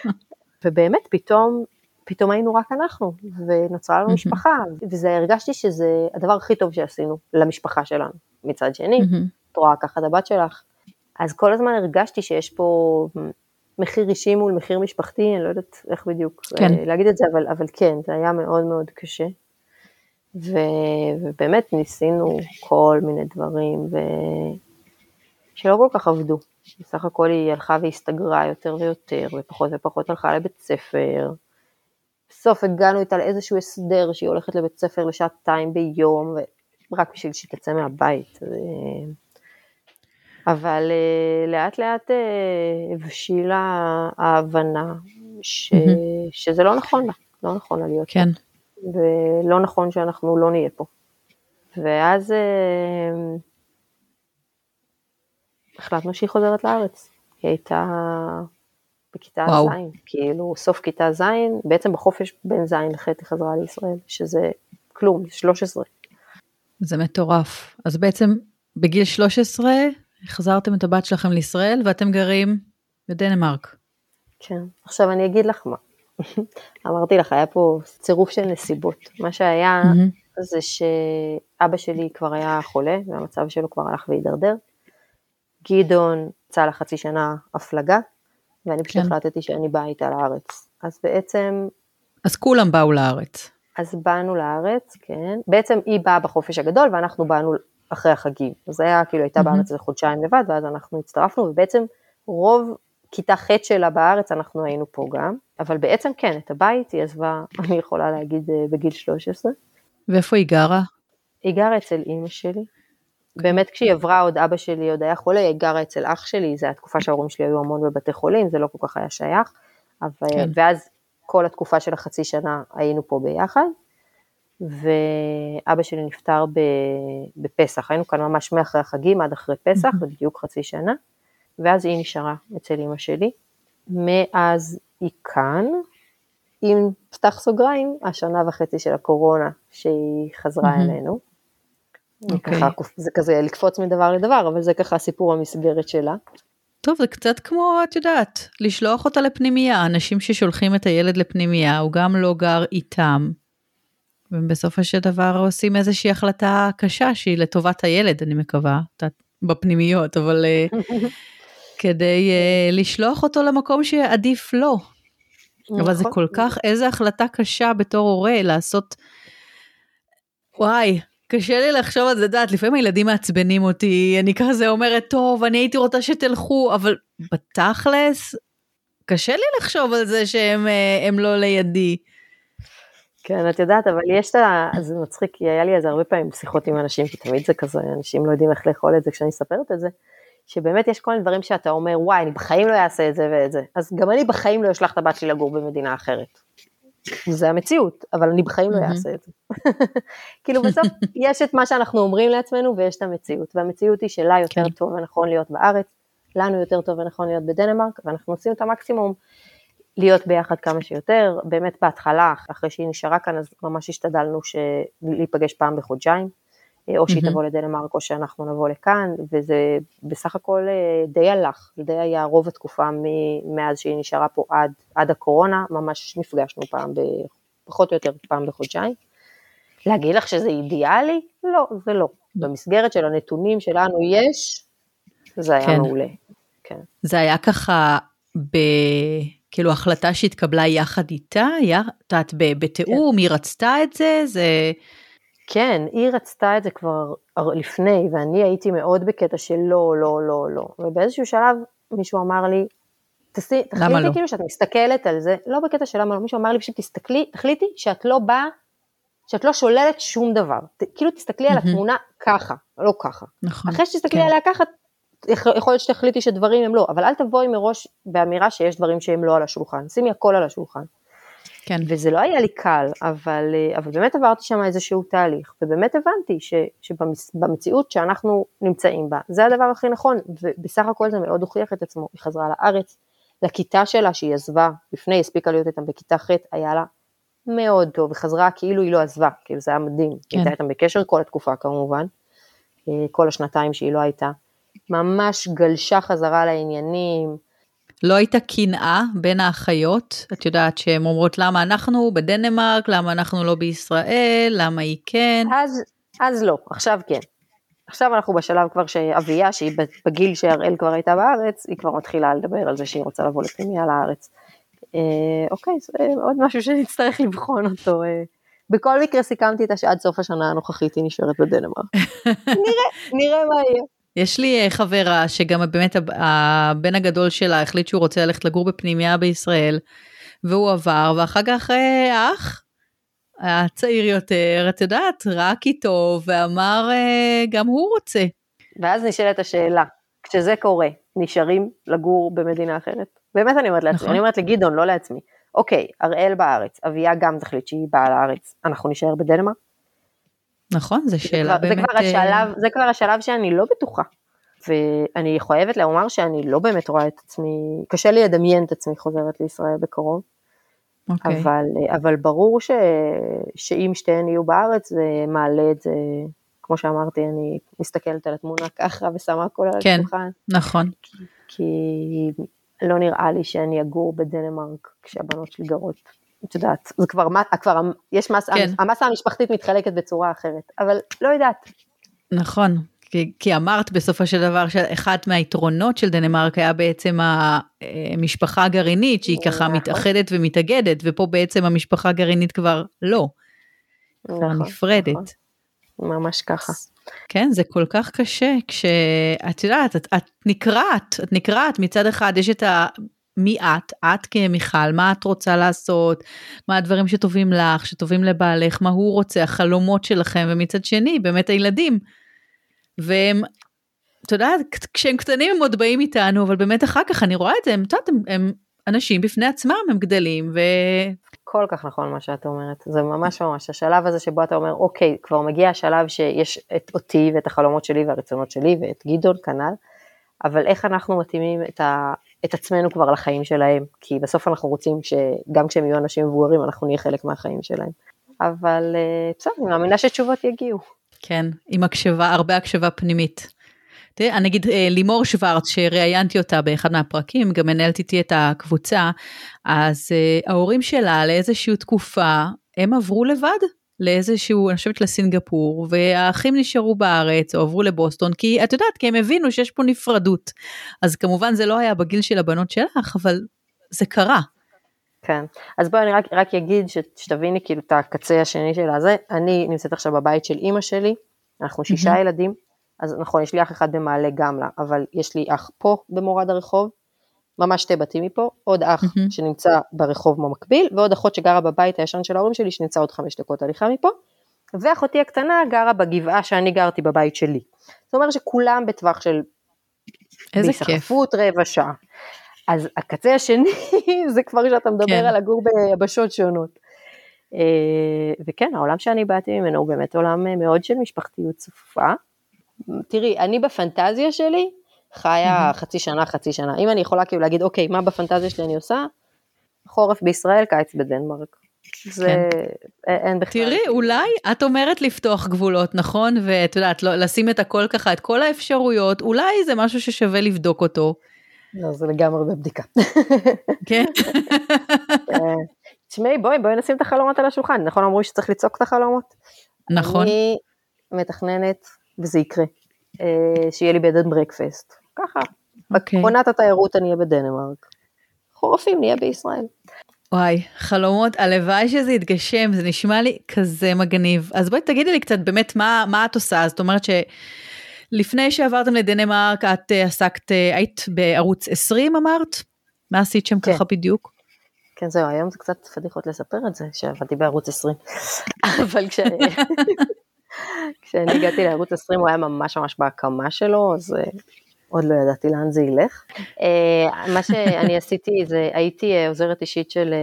ובאמת פתאום פתאום היינו רק אנחנו, ונוצרה לנו משפחה, וזה הרגשתי שזה הדבר הכי טוב שעשינו למשפחה שלנו. מצד שני, את רואה ככה את הבת שלך, אז כל הזמן הרגשתי שיש פה מחיר אישי מול מחיר משפחתי, אני לא יודעת איך בדיוק כן. אה, להגיד את זה, אבל, אבל כן, זה היה מאוד מאוד קשה. ו, ובאמת ניסינו כל מיני דברים, ו... שלא כל כך עבדו. בסך הכל היא הלכה והסתגרה יותר ויותר, ופחות ופחות הלכה לבית ספר. בסוף הגענו איתה לאיזשהו הסדר שהיא הולכת לבית ספר לשעתיים ביום, רק בשביל שהיא תצא מהבית. אבל uh, לאט לאט uh, הבשילה ההבנה ש, mm-hmm. שזה לא נכון לה, לא נכון לה להיות כן. פה, ולא נכון שאנחנו לא נהיה פה. ואז החלטנו שהיא חוזרת לארץ, היא הייתה בכיתה ז', כאילו סוף כיתה ז', בעצם בחופש בין ז' לח' היא חזרה לישראל, שזה כלום, 13. זה מטורף. אז בעצם בגיל 13 החזרתם את הבת שלכם לישראל ואתם גרים בדנמרק. כן, עכשיו אני אגיד לך מה. אמרתי לך, היה פה צירוף של נסיבות. מה שהיה mm-hmm. זה שאבא שלי כבר היה חולה, והמצב שלו כבר הלך והידרדר. גדעון יצא לחצי שנה הפלגה, ואני פשוט כן. החלטתי שאני באה איתה לארץ. אז בעצם... אז כולם באו לארץ. אז באנו לארץ, כן. בעצם היא באה בחופש הגדול ואנחנו באנו אחרי החגים. אז זה היה כאילו הייתה. בארץ איזה חודשיים לבד, ואז אנחנו הצטרפנו, ובעצם רוב כיתה ח' שלה בארץ אנחנו היינו פה גם, אבל בעצם כן, את הבית היא עזבה, אני יכולה להגיד, אה, בגיל 13. ואיפה היא גרה? היא גרה אצל אימא שלי. באמת כשהיא עברה עוד אבא שלי עוד היה חולה, היא גרה אצל אח שלי, זו התקופה שההורים שלי היו המון בבתי חולים, זה לא כל כך היה שייך. אבל, כן. ואז כל התקופה של החצי שנה היינו פה ביחד, ואבא שלי נפטר בפסח, היינו כאן ממש מאחרי החגים עד אחרי פסח, זה בדיוק חצי שנה, ואז היא נשארה אצל אמא שלי. מאז היא כאן, עם פתח סוגריים, השנה וחצי של הקורונה שהיא חזרה אלינו. Okay. אוקיי. ככה, זה כזה לקפוץ מדבר לדבר, אבל זה ככה סיפור המסגרת שלה. טוב, זה קצת כמו, את יודעת, לשלוח אותה לפנימייה. אנשים ששולחים את הילד לפנימייה, הוא גם לא גר איתם. ובסופו של דבר עושים איזושהי החלטה קשה שהיא לטובת הילד, אני מקווה, בפנימיות, אבל אה, כדי uh, לשלוח אותו למקום שעדיף לו. נכון. אבל זה כל כך, איזה החלטה קשה בתור הורה לעשות, וואי, קשה לי לחשוב על זה, דעת, לפעמים הילדים מעצבנים אותי, אני כזה אומרת, טוב, אני הייתי רוצה שתלכו, אבל בתכלס, קשה לי לחשוב על זה שהם אה, לא לידי. כן, את יודעת, אבל יש את ה... זה מצחיק, כי היה לי איזה הרבה פעמים שיחות עם אנשים, כי תמיד זה כזה, אנשים לא יודעים איך לאכול את זה כשאני מספרת את זה, שבאמת יש כל מיני דברים שאתה אומר, וואי, אני בחיים לא אעשה את זה ואת זה. אז גם אני בחיים לא אשלח את הבת שלי לגור במדינה אחרת. זה המציאות, אבל אני בחיים לא אעשה את זה. כאילו בסוף יש את מה שאנחנו אומרים לעצמנו ויש את המציאות, והמציאות היא שלה יותר כן. טוב ונכון להיות בארץ, לנו יותר טוב ונכון להיות בדנמרק, ואנחנו עושים את המקסימום להיות ביחד כמה שיותר. באמת בהתחלה, אחרי שהיא נשארה כאן, אז ממש השתדלנו להיפגש פעם בחודשיים, או שהיא תבוא לדנמרק או שאנחנו נבוא לכאן, וזה בסך הכל אה, די הלך, די היה רוב התקופה מאז שהיא נשארה פה עד, עד הקורונה, ממש נפגשנו פעם, ב, פחות או יותר פעם בחודשיים. להגיד לך שזה אידיאלי? לא, זה לא. במסגרת של הנתונים שלנו יש, זה היה כן. מעולה. כן. זה היה ככה ב... כאילו החלטה שהתקבלה יחד איתה, את יודעת, בתיאום, כן. היא רצתה את זה, זה... כן, היא רצתה את זה כבר לפני, ואני הייתי מאוד בקטע של לא, לא, לא, לא. ובאיזשהו שלב מישהו אמר לי, תחליטי לא? כאילו שאת מסתכלת על זה, לא בקטע של למה לא, מישהו אמר לי פשוט תסתכלי, תחליטי שאת לא באה, שאת לא שוללת שום דבר. ת, כאילו תסתכלי על התמונה ככה, לא ככה. נכון. אחרי שתסתכלי כן. עליה ככה, יכול להיות שתחליטי שדברים הם לא, אבל אל תבואי מראש באמירה שיש דברים שהם לא על השולחן, שימי הכל על השולחן. כן. וזה לא היה לי קל, אבל, אה, אבל באמת עברתי שם איזשהו תהליך, ובאמת הבנתי ש, שבמציאות שאנחנו נמצאים בה, זה הדבר הכי נכון, ובסך הכל זה מאוד הוכיח את עצמו, היא חזרה לארץ, לכיתה שלה שהיא עזבה, לפני הספיקה להיות איתם בכיתה ח', היה לה מאוד טוב, היא חזרה כאילו היא לא עזבה, כאילו זה היה מדהים, כן. היא הייתה איתם בקשר כל התקופה כמובן, אה, כל השנתיים שהיא לא הייתה, ממש גלשה חזרה לעניינים, לא הייתה קנאה בין האחיות? את יודעת שהן אומרות למה אנחנו בדנמרק, למה אנחנו לא בישראל, למה היא כן? אז, אז לא, עכשיו כן. עכשיו אנחנו בשלב כבר שאביה, שהיא בגיל שהראל כבר הייתה בארץ, היא כבר מתחילה לדבר על זה שהיא רוצה לבוא לפנימיה לארץ. אה, אוקיי, זה עוד משהו שנצטרך לבחון אותו. אה. בכל מקרה סיכמתי איתה שעד סוף השנה הנוכחית היא נשארת בדנמרק. נראה, נראה מה יהיה. יש לי אה, חברה שגם באמת הבן הגדול שלה החליט שהוא רוצה ללכת לגור בפנימייה בישראל, והוא עבר, ואחר כך אה, האח, הצעיר יותר, את יודעת, רק איתו, ואמר, אה, גם הוא רוצה. ואז נשאלת השאלה, כשזה קורה, נשארים לגור במדינה אחרת? באמת אני אומרת לעצמי, נכון. אני אומרת לגדעון, לא לעצמי. אוקיי, אראל בארץ, אביה גם תחליט שהיא באה לארץ, אנחנו נישאר בדנמרק? נכון, זו שאלה זה באמת... כבר השלב, זה כבר השלב שאני לא בטוחה. ואני חייבת לומר שאני לא באמת רואה את עצמי, קשה לי לדמיין את עצמי חוזרת לישראל בקרוב. Okay. אוקיי. אבל, אבל ברור ש, שאם שתיהן יהיו בארץ זה מעלה את זה, כמו שאמרתי, אני מסתכלת על התמונה ככה ושמה הכל על כן, השולחן. כן, נכון. כי לא נראה לי שאני אגור בדנמרק כשהבנות שלי גרות. את יודעת, זה כבר, כבר יש מסה, כן. המסה המשפחתית מתחלקת בצורה אחרת, אבל לא יודעת. נכון, כי, כי אמרת בסופו של דבר שאחד מהיתרונות של דנמרק היה בעצם המשפחה הגרעינית, שהיא ככה נכון. מתאחדת ומתאגדת, ופה בעצם המשפחה הגרעינית כבר לא, כבר נכון, נפרדת. נכון. ממש ככה. כן, זה כל כך קשה, כשאת יודעת, את, את נקרעת, את נקרעת, מצד אחד יש את ה... מי את, את כמיכל, מה את רוצה לעשות, מה הדברים שטובים לך, שטובים לבעלך, מה הוא רוצה, החלומות שלכם, ומצד שני, באמת הילדים. והם, אתה יודע, כשהם קטנים הם עוד באים איתנו, אבל באמת אחר כך אני רואה את זה, הם, את יודעת, הם, הם אנשים בפני עצמם, הם גדלים, ו... כל כך נכון מה שאת אומרת, זה ממש ממש השלב הזה שבו אתה אומר, אוקיי, כבר מגיע השלב שיש את אותי ואת החלומות שלי והרצונות שלי ואת גדעון כנ"ל, אבל איך אנחנו מתאימים את, ה, את עצמנו כבר לחיים שלהם, כי בסוף אנחנו רוצים שגם כשהם יהיו אנשים מבוגרים אנחנו נהיה חלק מהחיים שלהם. אבל אה, בסדר, אני מאמינה שתשובות יגיעו. כן, עם הקשבה, הרבה הקשבה פנימית. תראה, אני אגיד אה, לימור שוורץ, שראיינתי אותה באחד מהפרקים, גם מנהלת איתי את הקבוצה, אז uh, ההורים שלה לאיזושהי תקופה, הם עברו לבד לאיזשהו, אני חושבת לסינגפור, והאחים נשארו בארץ או עברו לבוסטון, כי את יודעת, כי הם הבינו שיש פה נפרדות. אז כמובן זה לא היה בגיל של הבנות שלך, אבל זה קרה. כן, אז בואי אני רק, רק אגיד שתביני כאילו את הקצה השני של הזה, אני נמצאת עכשיו בבית של אימא שלי, אנחנו שישה mm-hmm. ילדים, אז נכון, יש לי אח אחד במעלה גמלה, אבל יש לי אח פה במורד הרחוב, ממש שתי בתים מפה, עוד אח mm-hmm. שנמצא ברחוב במקביל, ועוד אחות שגרה בבית הישן של ההורים שלי, שנמצא עוד חמש דקות הליכה מפה, ואחותי הקטנה גרה בגבעה שאני גרתי בבית שלי. זאת אומרת שכולם בטווח של... איזה כיף. רבע שעה. אז הקצה השני זה כבר שאתה מדבר כן. על לגור ביבשות שונות. אה, וכן, העולם שאני באתי ממנו הוא באמת עולם מאוד של משפחתיות צופה. תראי, אני בפנטזיה שלי חיה חצי שנה, חצי שנה. אם אני יכולה כאילו להגיד, אוקיי, מה בפנטזיה שלי אני עושה? חורף בישראל, קיץ בדנמרק. זה כן. אין בכלל. תראי, אולי את אומרת לפתוח גבולות, נכון? ואת יודעת, לא, לשים את הכל ככה, את כל האפשרויות, אולי זה משהו ששווה לבדוק אותו. לא, זה לגמרי בבדיקה. כן? אה, תשמעי, בואי, בואי נשים את החלומות על השולחן, נכון אמרו שצריך לצעוק את החלומות? נכון. אני מתכננת, וזה יקרה, אה, שיהיה לי בדן ברקפסט, ככה. אוקיי. עונת התיירות אני אהיה בדנמרק, חורפים נהיה בישראל. וואי, חלומות, הלוואי שזה יתגשם, זה נשמע לי כזה מגניב. אז בואי תגידי לי קצת באמת מה, מה את עושה, זאת אומרת ש... לפני שעברתם לדנמרק, את אה, עסקת, אה, היית בערוץ 20 אמרת? מה עשית שם כן. ככה בדיוק? כן, זהו, היום זה קצת פדיחות לספר את זה, שעבדתי בערוץ 20. אבל כש... כשאני הגעתי לערוץ 20 הוא היה ממש ממש בהקמה שלו, אז אה, עוד לא ידעתי לאן זה ילך. מה שאני עשיתי זה, הייתי עוזרת אישית של...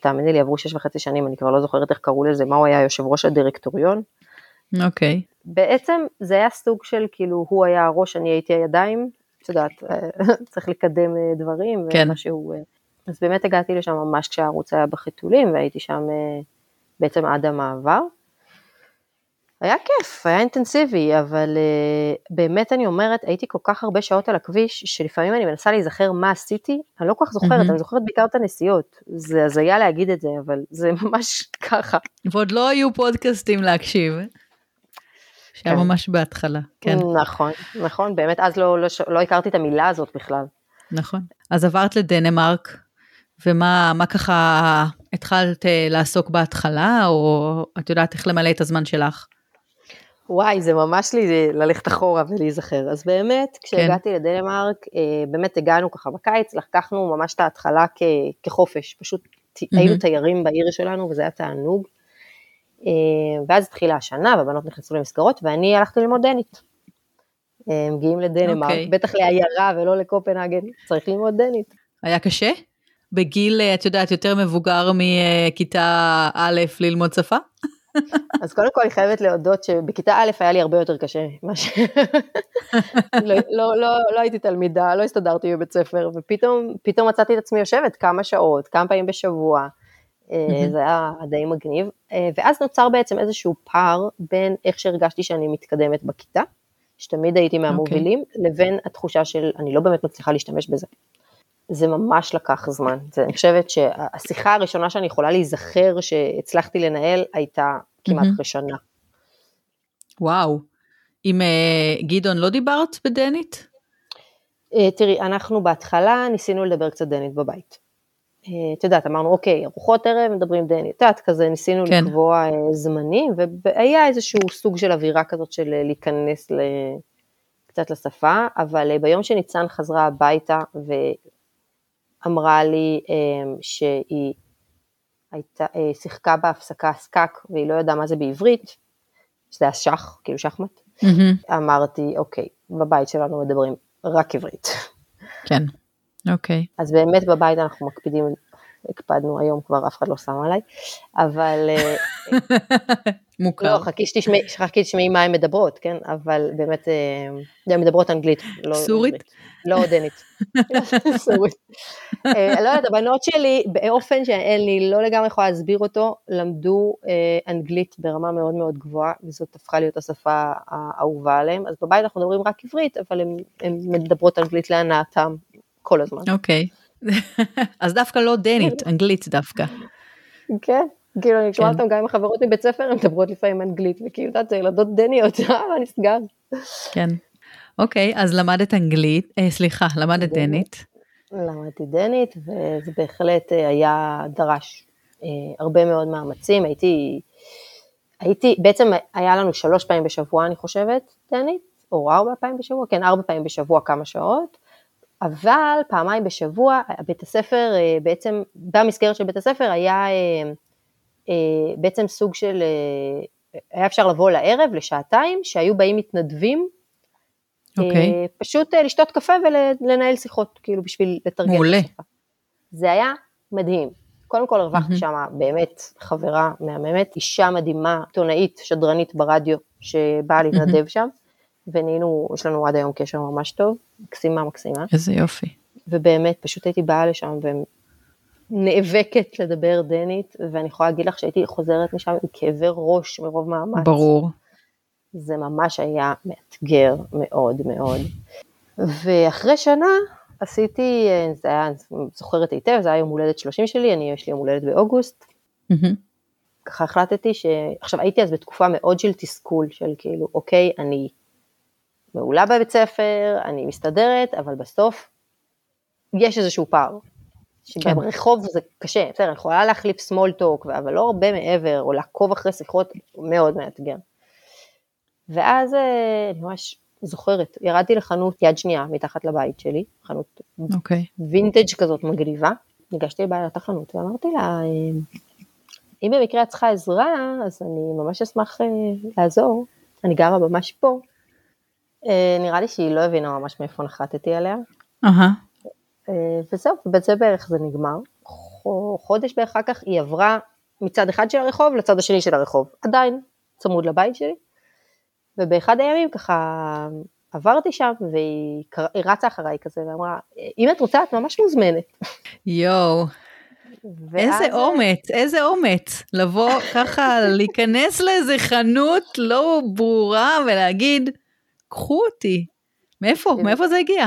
תאמיני לי, עברו שש וחצי שנים, אני כבר לא זוכרת איך קראו לזה, מה הוא היה יושב ראש הדירקטוריון. אוקיי. Okay. בעצם זה היה סוג של כאילו הוא היה הראש, אני הייתי הידיים, את יודעת, צריך לקדם אה, דברים, כן. ומשהו, אה, אז באמת הגעתי לשם ממש כשהערוץ היה בחיתולים והייתי שם אה, בעצם עד המעבר. היה כיף, היה אינטנסיבי, אבל באמת אני אומרת, הייתי כל כך הרבה שעות על הכביש, שלפעמים אני מנסה להיזכר מה עשיתי, אני לא כל כך זוכרת, mm-hmm. אני זוכרת בעיקר את הנסיעות. זה הזיה להגיד את זה, אבל זה ממש ככה. ועוד לא היו פודקאסטים להקשיב. שהיה כן. ממש בהתחלה, כן. נכון, נכון, באמת אז לא, לא, לא הכרתי את המילה הזאת בכלל. נכון. אז עברת לדנמרק, ומה ככה התחלת אה, לעסוק בהתחלה, או את יודעת איך למלא את הזמן שלך? וואי, זה ממש לי ללכת אחורה ולהיזכר. אז באמת, כשהגעתי כן. לדנמרק, אה, באמת הגענו ככה בקיץ, לקחנו ממש את ההתחלה כ, כחופש, פשוט mm-hmm. היינו תיירים בעיר שלנו וזה היה תענוג. אה, ואז התחילה השנה והבנות נכנסו למסגרות ואני הלכתי ללמוד דנית. הם מגיעים לדנמרק, okay. אוקיי. בטח לעיירה ולא לקופנהגן, צריך ללמוד דנית. היה קשה? בגיל, את יודעת, יותר מבוגר מכיתה א' ללמוד שפה? אז קודם כל אני חייבת להודות שבכיתה א' היה לי הרבה יותר קשה. ש... לא, לא, לא, לא הייתי תלמידה, לא הסתדרתי בבית ספר, ופתאום מצאתי את עצמי יושבת כמה שעות, כמה פעמים בשבוע. זה היה די מגניב. אה, ואז נוצר בעצם איזשהו פער בין איך שהרגשתי שאני מתקדמת בכיתה, שתמיד הייתי מהמובילים, okay. לבין התחושה של אני לא באמת מצליחה להשתמש בזה. זה ממש לקח זמן. זה, אני חושבת שהשיחה הראשונה שאני יכולה להיזכר שהצלחתי לנהל הייתה כמעט mm-hmm. שנה. וואו. עם uh, גדעון לא דיברת בדנית? Uh, תראי, אנחנו בהתחלה ניסינו לדבר קצת דנית בבית. Uh, את יודעת, אמרנו, אוקיי, ארוחות ערב מדברים דנית. את יודעת, כזה ניסינו כן. לקבוע uh, זמנים, והיה איזשהו סוג של אווירה כזאת של uh, להיכנס ל... קצת לשפה, אבל uh, ביום שניצן חזרה הביתה, אמרה לי אמ, שהיא הייתה, אה, שיחקה בהפסקה סקאק והיא לא ידעה מה זה בעברית, שזה היה שח, כאילו שחמט. Mm-hmm. אמרתי, אוקיי, בבית שלנו מדברים רק עברית. כן, אוקיי. אז באמת בבית אנחנו מקפידים הקפדנו היום כבר, אף אחד לא שם עליי, אבל... אה, מוכר. לא, חכי שתשמעי מה הן מדברות, כן? אבל באמת, אה, הן מדברות אנגלית. לא סורית? לא דנית. סורית. אה, לא יודעת, הבנות שלי, באופן שאני לא לגמרי יכולה להסביר אותו, למדו אנגלית ברמה מאוד מאוד גבוהה, וזאת הפכה להיות השפה האהובה עליהם. אז בבית אנחנו מדברים רק עברית, אבל הן מדברות אנגלית להנאתם כל הזמן. אוקיי. אז דווקא לא דנית, אנגלית דווקא. כן, כאילו אני שומעת כן. אותם גם עם החברות מבית ספר, הן מדברות לפעמים אנגלית, וכאילו, את יודעת, זה ילדות דניות, אה, מה נסגר? כן. אוקיי, אז למדת אנגלית, אה, סליחה, למדת דנית. למדתי דנית, וזה בהחלט אה, היה דרש הרבה מאוד מאמצים, הייתי, הייתי, בעצם היה לנו שלוש פעמים בשבוע, אני חושבת, דנית, או ארבע פעמים בשבוע, כן, ארבע פעמים בשבוע כמה שעות, אבל פעמיים בשבוע בית הספר אה, בעצם, במסגרת של בית הספר היה אה, אה, בעצם סוג של, היה אפשר לבוא לערב לשעתיים שהיו באים מתנדבים, okay. אוקיי. פשוט לשתות קפה ולנהל שיחות, כאילו בשביל לתרגל מעולה. זה היה מדהים. קודם כל הרווחתי mm-hmm. שם באמת חברה מהממת, אישה מדהימה, עיתונאית, שדרנית ברדיו, שבאה להתנדב mm-hmm. שם. ונהיינו, יש לנו עד היום קשר ממש טוב, מקסימה מקסימה. איזה יופי. ובאמת, פשוט הייתי באה לשם ונאבקת לדבר דנית, ואני יכולה להגיד לך שהייתי חוזרת משם עם כאבי ראש מרוב מאמץ. ברור. זה ממש היה מאתגר מאוד מאוד. ואחרי שנה עשיתי, זה היה, אני זוכרת היטב, זה היה יום הולדת 30 שלי, אני, יש לי יום הולדת באוגוסט. Mm-hmm. ככה החלטתי ש... עכשיו הייתי אז בתקופה מאוד של תסכול, של כאילו, אוקיי, אני מעולה בבית ספר, אני מסתדרת, אבל בסוף יש איזשהו פער. שברחוב כן. זה קשה, בסדר, אני יכולה להחליף small talk, אבל לא הרבה מעבר, או לעקוב אחרי שיחות, מאוד מאתגר. ואז אה, אני ממש זוכרת, ירדתי לחנות יד שנייה מתחת לבית שלי, חנות okay. אוקיי. וינטג' כזאת מגניבה, ניגשתי לבעלת החנות ואמרתי לה, אה, אם במקרה את צריכה עזרה, אז אני ממש אשמח אה, לעזור, אני גרה ממש פה, נראה לי שהיא לא הבינה ממש מאיפה נחתתי עליה. Uh-huh. וזהו, ובזה בערך זה נגמר. חודש בערך אחר כך היא עברה מצד אחד של הרחוב לצד השני של הרחוב, עדיין צמוד לבית שלי. ובאחד הימים ככה עברתי שם והיא רצה אחריי כזה ואמרה, אם את רוצה את ממש מוזמנת. יואו. איזה אומץ, איזה אומץ, לבוא ככה, להיכנס לאיזה חנות לא ברורה ולהגיד, קחו אותי. מאיפה? כן. מאיפה זה הגיע?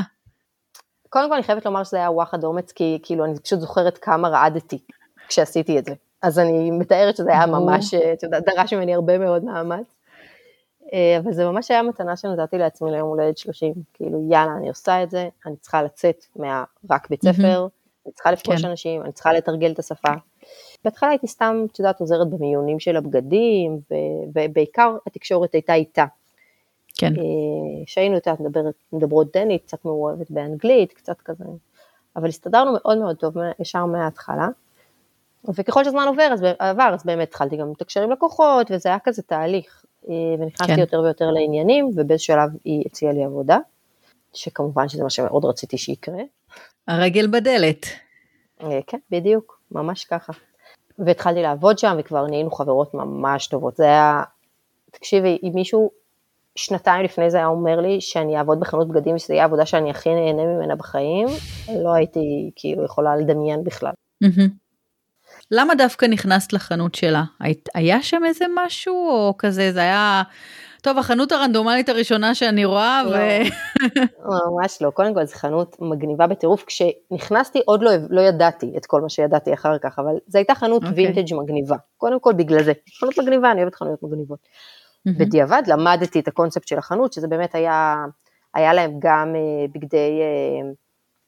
קודם כל אני חייבת לומר שזה היה וואחד אומץ, כי כאילו אני פשוט זוכרת כמה רעדתי כשעשיתי את זה. אז אני מתארת שזה היה ממש, את יודעת, דרש ממני הרבה מאוד מאמץ. אה, אבל זה ממש היה מתנה שנתתי לעצמי ליום הולדת 30, כאילו יאללה, אני עושה את זה, אני צריכה לצאת מהרק בית ספר, אני צריכה לפגוש כן. אנשים, אני צריכה לתרגל את השפה. בהתחלה הייתי סתם, את יודעת, עוזרת במיונים של הבגדים, ובעיקר התקשורת הייתה איתה. כן. אה, שהיינו איתה מדברות דנית, קצת מעורבת באנגלית, קצת כזה, אבל הסתדרנו מאוד מאוד טוב ישר מההתחלה. וככל שהזמן עובר, אז, עבר, אז באמת התחלתי גם לתקשר עם לקוחות, וזה היה כזה תהליך. ונכנסתי כן. יותר ויותר לעניינים, ובאיזשהו שלב היא הציעה לי עבודה, שכמובן שזה מה שמאוד רציתי שיקרה. הרגל בדלת. אה, כן, בדיוק, ממש ככה. והתחלתי לעבוד שם, וכבר נהיינו חברות ממש טובות. זה היה, תקשיבי, אם מישהו שנתיים לפני זה היה אומר לי שאני אעבוד בחנות בגדים, שזו תהיה העבודה שאני הכי נהנה ממנה בחיים, לא הייתי כאילו יכולה לדמיין בכלל. למה דווקא נכנסת לחנות שלה? היה שם איזה משהו או כזה זה היה טוב החנות הרנדומלית הראשונה שאני רואה ו... לא. ממש לא, קודם כל זו חנות מגניבה בטירוף, כשנכנסתי עוד לא, לא ידעתי את כל מה שידעתי אחר כך, אבל זו הייתה חנות אוקיי. וינטג' מגניבה, קודם כל בגלל זה, חנות מגניבה, אני אוהבת חנויות מגניבות. מהמם. בדיעבד למדתי את הקונספט של החנות, שזה באמת היה, היה להם גם אה, בגדי אה,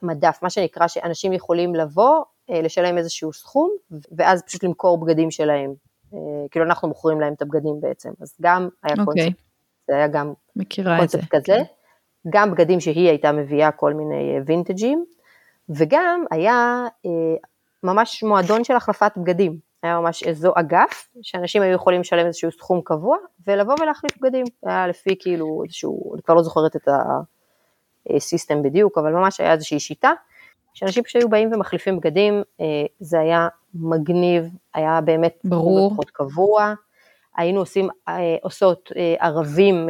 מדף, מה שנקרא שאנשים יכולים לבוא, אה, לשלם איזשהו סכום, ואז פשוט למכור בגדים שלהם. כאילו אנחנו מוכרים להם את הבגדים בעצם, אז גם היה אוקיי, קונספט, זה היה גם את זה. קונספט כזה, גם בגדים שהיא הייתה מביאה כל מיני וינטג'ים, וגם היה ממש מועדון של החלפת בגדים, היה ממש איזו אגף, שאנשים היו יכולים לשלם איזשהו סכום קבוע, ולבוא ולהחליף בגדים, היה לפי כאילו איזשהו, אני כבר לא זוכרת את הסיסטם בדיוק, אבל ממש היה איזושהי שיטה, שאנשים שהיו באים ומחליפים בגדים, אה, זה היה מגניב, היה באמת ברור. פחות קבוע, היינו עושים, אה, עושות אה, ערבים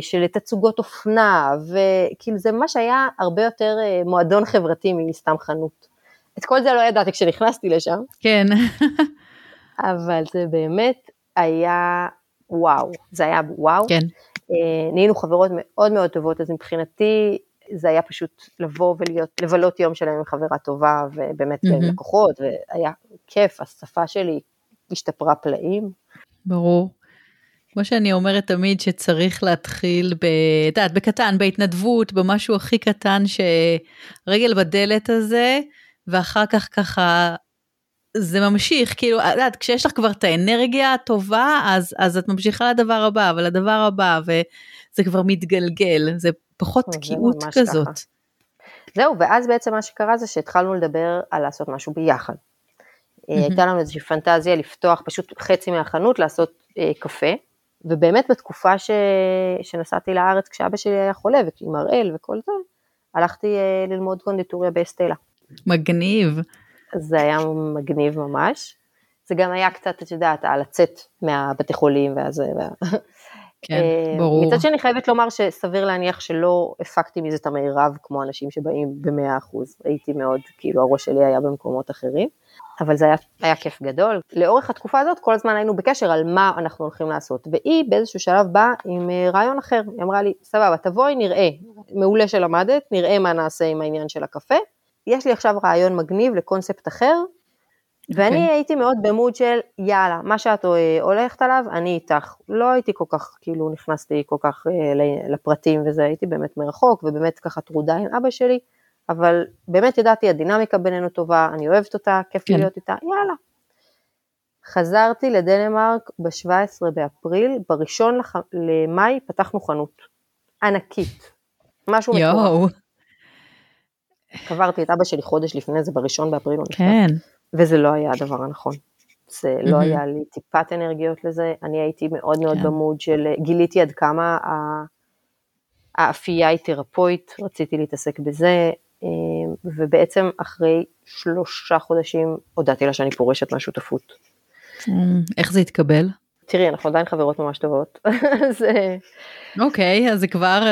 של תצוגות אופנה, וכאילו זה ממש היה הרבה יותר מועדון חברתי מסתם חנות. את כל זה לא ידעתי כשנכנסתי לשם, כן. אבל זה באמת היה וואו, זה היה וואו. כן. אה, נהיינו חברות מאוד מאוד טובות, אז מבחינתי זה היה פשוט לבוא ולהיות, לבלות יום שלם עם חברה טובה, ובאמת מהמם. לקוחות, והיה כיף, השפה שלי השתפרה פלאים. ברור. כמו שאני אומרת תמיד שצריך להתחיל ב... את יודעת, בקטן, בהתנדבות, במשהו הכי קטן שרגל בדלת הזה, ואחר כך ככה זה ממשיך, כאילו, את יודעת, כשיש לך כבר את האנרגיה הטובה, אז, אז את ממשיכה לדבר הבא, אבל לדבר הבא, וזה כבר מתגלגל, זה פחות זה תקיעות כזאת. ככה. זהו, ואז בעצם מה שקרה זה שהתחלנו לדבר על לעשות משהו ביחד. אה, הייתה לנו איזושהי פנטזיה לפתוח פשוט חצי מהחנות, לעשות אה, קפה, ובאמת בתקופה ש... שנסעתי לארץ כשאבא שלי היה חולה, ועם הראל וכל זה, הלכתי אה, ללמוד קונדיטוריה באסטלה. מגניב. זה היה מגניב ממש. זה גם היה קצת, את יודעת, על לצאת מהבתי חולים והזה. וה... כן, אה, ברור. מצד שני חייבת לומר שסביר להניח שלא הפקתי מזה את המירב כמו אנשים שבאים ב-100%, הייתי מאוד, כאילו הראש שלי היה במקומות אחרים, אבל זה היה, היה כיף גדול. לאורך התקופה הזאת כל הזמן היינו בקשר על מה אנחנו הולכים לעשות, והיא באיזשהו שלב באה עם אה, רעיון אחר, היא אמרה לי, סבבה, תבואי נראה, מעולה שלמדת, נראה מה נעשה עם העניין של הקפה, יש לי עכשיו רעיון מגניב לקונספט אחר, ואני אוקיי. הייתי מאוד במוד של יאללה, מה שאת אה, הולכת עליו, אני איתך. לא הייתי כל כך, כאילו נכנסתי כל כך אה, לפרטים וזה, הייתי באמת מרחוק ובאמת ככה טרודה עם אבא שלי, אבל באמת ידעתי, הדינמיקה בינינו טובה, אני אוהבת אותה, כיף כן. להיות איתה, יאללה. חזרתי לדנמרק ב-17 באפריל, ב-1 לח... למאי פתחנו חנות ענקית, משהו מטורף. קברתי את אבא שלי חודש לפני זה, ב-1 באפריל. כן. וזה לא היה הדבר הנכון. זה לא מהמם. היה לי טיפת אנרגיות לזה, אני הייתי מאוד מאוד כן. במוד של, גיליתי עד כמה האפייה היא תרפויט, רציתי להתעסק בזה, אה, ובעצם אחרי שלושה חודשים הודעתי לה שאני פורשת מהשותפות. אמ, איך זה התקבל? תראי, אנחנו עדיין חברות ממש טובות, זה, אוקיי, אז זה כבר...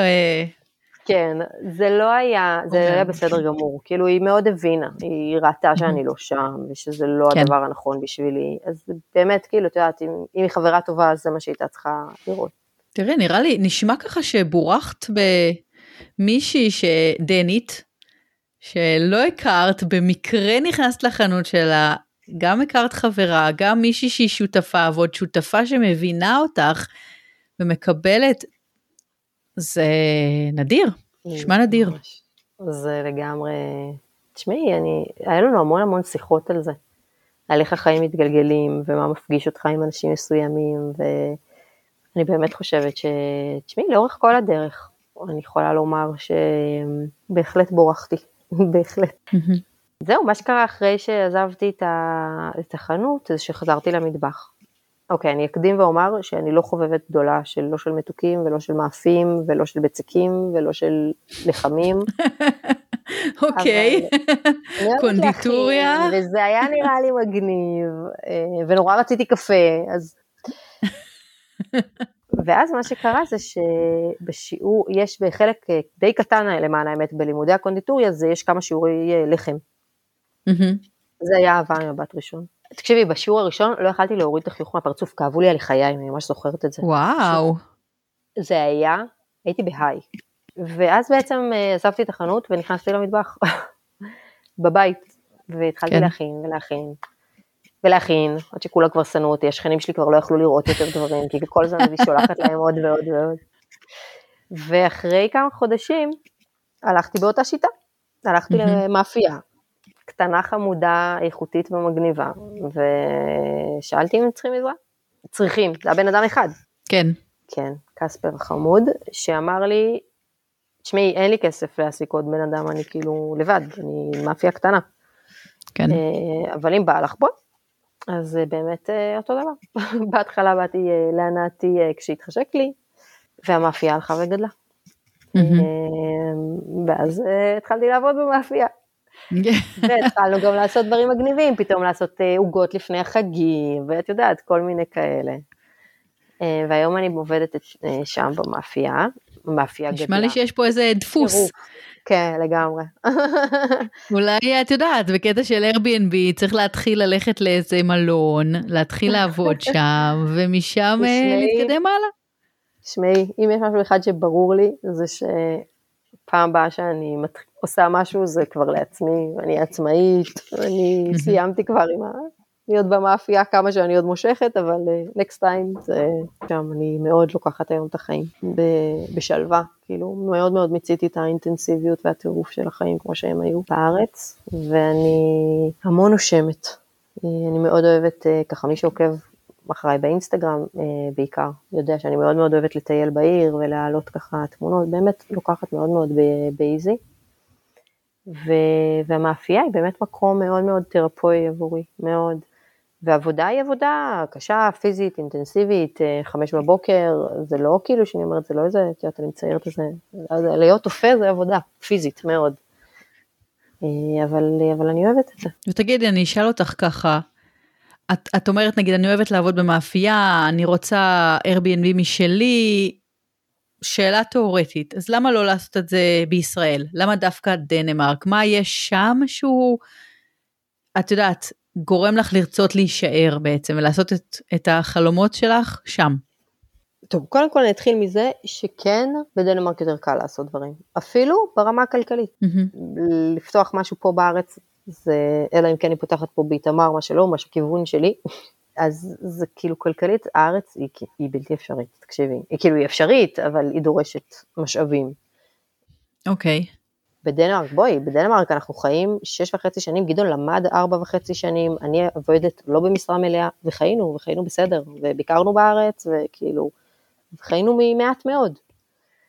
כן, זה לא היה, זה אוקיי. היה בסדר גמור, כאילו היא מאוד הבינה, היא ראתה שאני לא שם, ושזה לא כן. הדבר הנכון בשבילי, אז באמת, כאילו, את יודעת, אם, אם היא חברה טובה, אז זה מה שהיא הייתה צריכה לראות. תראי, נראה לי, נשמע ככה שבורכת במישהי שדנית, שלא הכרת, במקרה נכנסת לחנות שלה, גם הכרת חברה, גם מישהי שהיא שותפה, ועוד שותפה שמבינה אותך ומקבלת, זה נדיר, נשמע נדיר. זה לגמרי, תשמעי, אני, היה לנו המון המון שיחות על זה, על איך החיים מתגלגלים, ומה מפגיש אותך עם אנשים מסוימים, ואני באמת חושבת ש... תשמעי, לאורך כל הדרך, אני יכולה לומר שבהחלט בורחתי, בהחלט. זהו, מה שקרה אחרי שעזבתי. את החנות, זה שחזרתי למטבח. אוקיי, אני אקדים ואומר שאני לא חובבת גדולה של לא של מתוקים ולא של מאפים ולא של בצקים ולא של לחמים. אוקיי, קונדיטוריה. וזה היה נראה לי מגניב, אה, ונורא רציתי קפה, אז... ואז מה שקרה זה שבשיעור, יש בחלק אה, די קטן למען האמת בלימודי הקונדיטוריה, זה יש כמה שיעורי אה, לחם. זה היה אהבה ממבט ראשון. תקשיבי, בשיעור הראשון לא יכלתי להוריד את החיוך מהפרצוף, כאבו לי על חיי, אני ממש זוכרת את זה. וואו. זה היה, הייתי בהיי. ואז בעצם אה, עזבתי את החנות ונכנסתי למטבח, בבית, והתחלתי כן. להכין ולהכין. ולהכין, עד שכולם כבר שנאו אותי, השכנים שלי כבר לא יכלו לראות יותר דברים, כי כל הזמן אני שולחת להם עוד ועוד ועוד. ואחרי כמה חודשים, הלכתי באותה שיטה, הלכתי למאפייה, קטנה חמודה, איכותית ומגניבה, ושאלתי אם הם צריכים עזרה. צריכים, זה היה בן אדם אחד. כן. כן, קספר חמוד, שאמר לי, תשמעי, אין לי כסף להעסיק עוד בן אדם, אני כאילו לבד, אני מאפיה קטנה. כן. אה, אבל אם בא לך בוא, אז באמת אה, אותו דבר. בהתחלה באתי אה, להנאתי כשהתחשק לי, והמאפייה הלכה וגדלה. ואז התחלתי לעבוד במאפייה. והתחלנו גם לעשות דברים מגניבים, פתאום לעשות אה, עוגות לפני החגים, ואת יודעת, כל מיני כאלה. אה, והיום אני עובדת אה, שם במאפייה, מאפייה גדולה. נשמע לי שיש פה איזה דפוס. כן, לגמרי. אולי את יודעת, בקטע של Airbnb צריך להתחיל ללכת לאיזה מלון, להתחיל לעבוד שם, ומשם להתקדם הלאה. תשמעי, אם יש משהו אחד שברור לי, זה שפעם הבאה שאני עושה משהו זה כבר לעצמי, אני עצמאית, אני סיימתי כבר עם ה... להיות במאפייה כמה שאני עוד מושכת, אבל uh, next time זה שם, אני מאוד לוקחת היום את החיים בשלווה, כאילו מאוד מאוד מיציתי את האינטנסיביות והטירוף של החיים כמו שהם היו בארץ, ואני המון נושמת. אה, אני מאוד אוהבת, uh, ככה מי שעוקב אחריי באינסטגרם uh, בעיקר, יודע שאני מאוד מאוד אוהבת לטייל בעיר ולהעלות ככה תמונות, באמת לוקחת מאוד מאוד באיזי. ו- והמאפייה היא באמת מקום מאוד מאוד תרפואי עבורי, מאוד. ועבודה היא עבודה קשה, פיזית, אינטנסיבית, אה, חמש בבוקר, זה לא כאילו שאני אומרת, זה לא איזה, את יודעת, אני מציירת איזה, להיות אופה זה עבודה, פיזית מאוד. אה, אבל, אבל אני אוהבת את זה. ותגידי, אני אשאל אותך ככה, את, את אומרת נגיד אני אוהבת לעבוד במאפייה, אני רוצה Airbnb משלי, שאלה תאורטית, אז למה לא לעשות את זה בישראל? למה דווקא דנמרק? מה יש שם שהוא, את יודעת, גורם לך לרצות להישאר בעצם ולעשות את, את החלומות שלך שם? טוב, קודם כל נתחיל מזה שכן, בדנמרק יותר קל לעשות דברים, אפילו ברמה הכלכלית. Mm-hmm. לפתוח משהו פה בארץ, זה, אלא אם כן אני פותחת פה באיתמר, מה שלא, מה שכיוון שלי, אז זה כאילו כלכלית, הארץ היא, היא בלתי אפשרית, תקשיבי. היא כאילו היא אפשרית, אבל היא דורשת משאבים. אוקיי. Okay. בדנמרק, בואי, בדנמרק אנחנו חיים שש וחצי שנים, גדעון למד ארבע וחצי שנים, אני עובדת לא במשרה מלאה, וחיינו, וחיינו בסדר, וביקרנו בארץ, וכאילו, חיינו ממעט מאוד.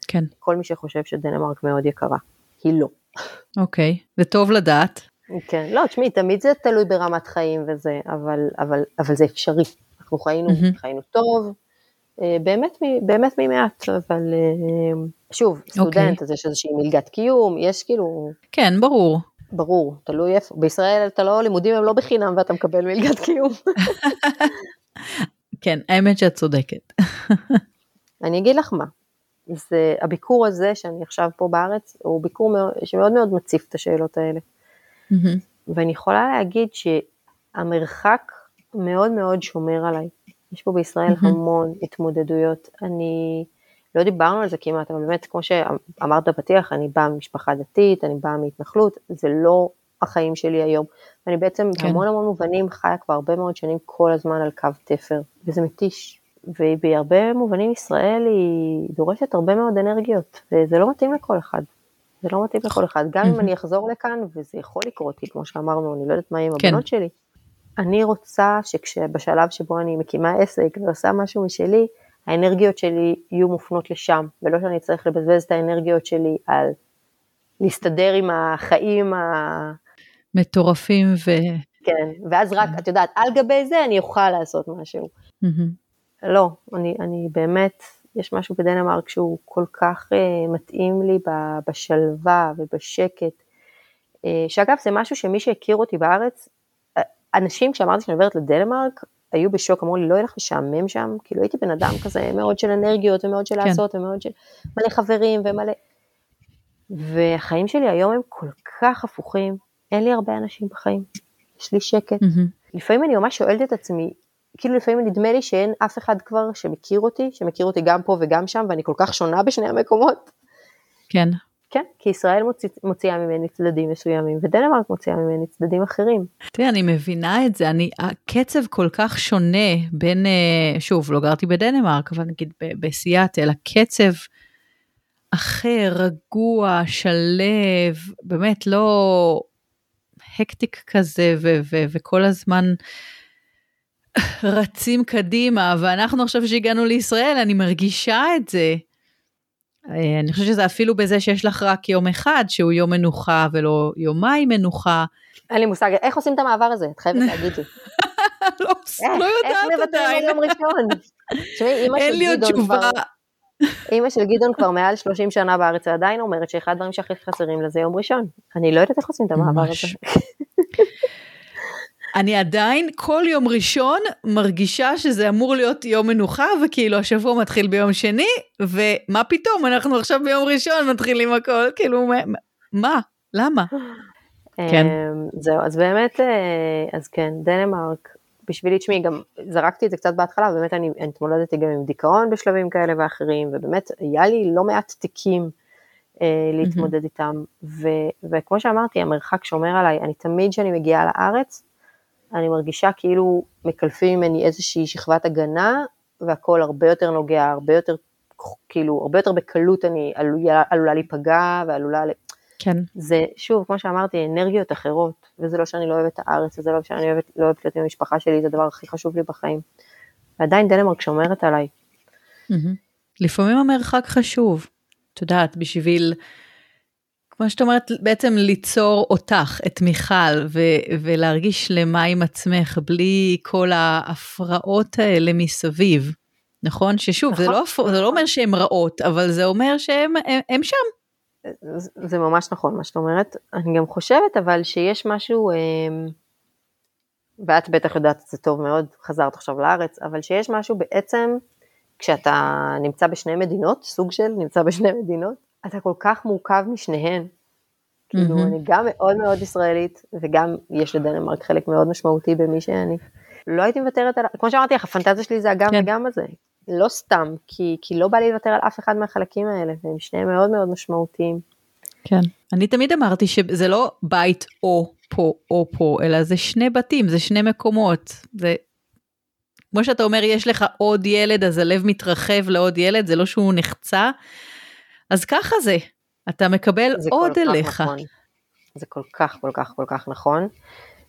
כן. כל מי שחושב שדנמרק מאוד יקרה, היא לא. אוקיי, okay. זה טוב לדעת. כן, לא, תשמעי, תמיד זה תלוי ברמת חיים וזה, אבל, אבל, אבל זה אפשרי. אנחנו חיינו, mm-hmm. חיינו טוב, אה, באמת, באמת ממעט, אבל אה, שוב, אוקיי. סטודנט, okay. אז יש איזושהי מלגת קיום, יש כאילו... כן, ברור. ברור, תלוי איפה. בישראל אתה לא, לימודים הם לא בחינם ואתה מקבל מלגת קיום. כן, האמת שאת צודקת. אני אגיד לך מה, זה הביקור הזה שאני עכשיו פה בארץ, הוא ביקור מאוד, שמאוד מאוד מציף את השאלות האלה. Mm-hmm. ואני יכולה להגיד שהמרחק מאוד מאוד שומר עליי. יש פה בישראל mm-hmm. המון התמודדויות. אני, לא דיברנו על זה כמעט, אבל באמת, כמו שאמרת בפתיח, אני באה ממשפחה דתית, אני באה מהתנחלות, זה לא החיים שלי היום. ואני בעצם כן. בהמון המון מובנים חיה כבר הרבה מאוד שנים כל הזמן על קו תפר, וזה מתיש. ובהרבה מובנים ישראל היא דורשת הרבה מאוד אנרגיות, וזה לא מתאים לכל אחד. זה לא מתאים לכל אחד, גם אם אני אחזור לכאן, וזה יכול לקרות, כי כמו שאמרנו, אני לא יודעת מה עם כן. הבנות שלי. אני רוצה שבשלב שבו אני מקימה עסק ועושה משהו משלי, האנרגיות שלי יהיו מופנות לשם, ולא שאני אצטרך לבזבז את האנרגיות שלי על להסתדר עם החיים ה... מטורפים ו... כן, ואז רק, את יודעת, על גבי זה אני אוכל לעשות משהו. לא, אני, אני באמת, יש משהו בדנמרק שהוא כל כך uh, מתאים לי בשלווה ובשקט, uh, שאגב זה משהו שמי שהכיר אותי בארץ, אנשים כשאמרתי שאני עוברת לדנמרק, היו בשוק, אמרו לי, לא יהיה לך משעמם שם? כאילו הייתי בן אדם כזה מאוד של אנרגיות ומאוד של כן. לעשות ומאוד של מלא חברים ומלא... והחיים שלי היום הם כל כך הפוכים, אין לי הרבה אנשים בחיים, יש לי שקט. Mm-hmm. לפעמים אני ממש שואלת את עצמי, כאילו לפעמים נדמה לי שאין אף אחד כבר שמכיר אותי, שמכיר אותי גם פה וגם שם, ואני כל כך שונה בשני המקומות. כן. כן, כי ישראל מוציא, מוציאה ממני צדדים מסוימים, ודנמרק מוציאה ממני צדדים אחרים. תראה, אני מבינה את זה, אני, הקצב כל כך שונה בין, אה, שוב, לא גרתי בדנמרק, אבל נגיד בסיאטל, הקצב אחר, רגוע, שלב, באמת לא הקטיק כזה, ו- ו- וכל הזמן רצים קדימה, ואנחנו עכשיו שהגענו לישראל, אני מרגישה את זה. אה, אני חושבת שזה אפילו בזה שיש לך רק יום אחד שהוא יום מנוחה ולא יומיים מנוחה. אין לי מושג, איך עושים את המעבר הזה? את חייבת להגיד לי. לא, לא יודעת עדיין. איך מוותרים על יום ראשון? תשמעי, אימא של גדעון כבר... אימא של גדעון כבר מעל 30 שנה בארץ ועדיין אומרת שאחד הדברים שהכי חסרים לזה יום ראשון. אני לא יודעת איך עושים את המעבר הזה. אני עדיין כל יום ראשון מרגישה שזה אמור להיות יום מנוחה וכאילו השבוע מתחיל ביום שני ומה פתאום אנחנו עכשיו ביום ראשון מתחילים הכל כאילו מה למה. כן. אמ, זהו אז באמת אה, אז כן דנמרק בשבילי תשמעי גם זרקתי את זה קצת בהתחלה באמת אני התמודדתי גם עם דיכאון בשלבים כאלה ואחרים ובאמת היה לי לא מעט תיקים אה, להתמודד איתם ו, וכמו שאמרתי המרחק שומר עליי אני תמיד כשאני מגיעה לארץ אני מרגישה כאילו מקלפים ממני איזושהי שכבת הגנה, והכל הרבה יותר נוגע, הרבה יותר, כאילו, הרבה יותר בקלות אני עלולה, עלולה להיפגע ועלולה, כן. זה, שוב, כמו שאמרתי, אנרגיות אחרות, וזה לא שאני לא אוהבת את הארץ, וזה לא שאני אוהבת, לא אוהבת להיות עם המשפחה שלי, זה הדבר הכי חשוב לי בחיים. ועדיין דנמרק שומרת עליי. לפעמים המרחק חשוב, את יודעת, בשביל כמו שאת אומרת, בעצם ליצור אותך, את מיכל, ו- ולהרגיש שלמה עם עצמך, בלי כל ההפרעות האלה מסביב, נכון? ששוב, נכון, זה, לא, נכון. זה לא אומר שהן רעות, אבל זה אומר שהן שם. זה ממש נכון מה שאת אומרת. אני גם חושבת אבל שיש משהו, אמ, ואת בטח יודעת את זה טוב מאוד, חזרת עכשיו לארץ, אבל שיש משהו בעצם, כשאתה נמצא בשני מדינות, סוג של נמצא בשני מדינות, אתה כל כך מורכב משניהן. כאילו, אני גם מאוד מאוד ישראלית, וגם יש לדנמרק חלק מאוד משמעותי במי שאני. לא הייתי מוותרת על, כמו שאמרתי לך, הפנטזיה שלי זה הגם כן. וגם הזה. לא סתם, כי, כי לא בא לי לוותר על אף אחד מהחלקים האלה, והם שניהם מאוד מאוד משמעותיים. כן, אני תמיד אמרתי שזה לא בית או פה או פה, אלא זה שני בתים, זה שני מקומות. זה כמו שאתה אומר, יש לך עוד ילד, אז הלב מתרחב לעוד ילד, זה לא שהוא נחצה, אז ככה זה, אתה מקבל עוד אליך. נכון. זה כל כך כל כך כל כך נכון.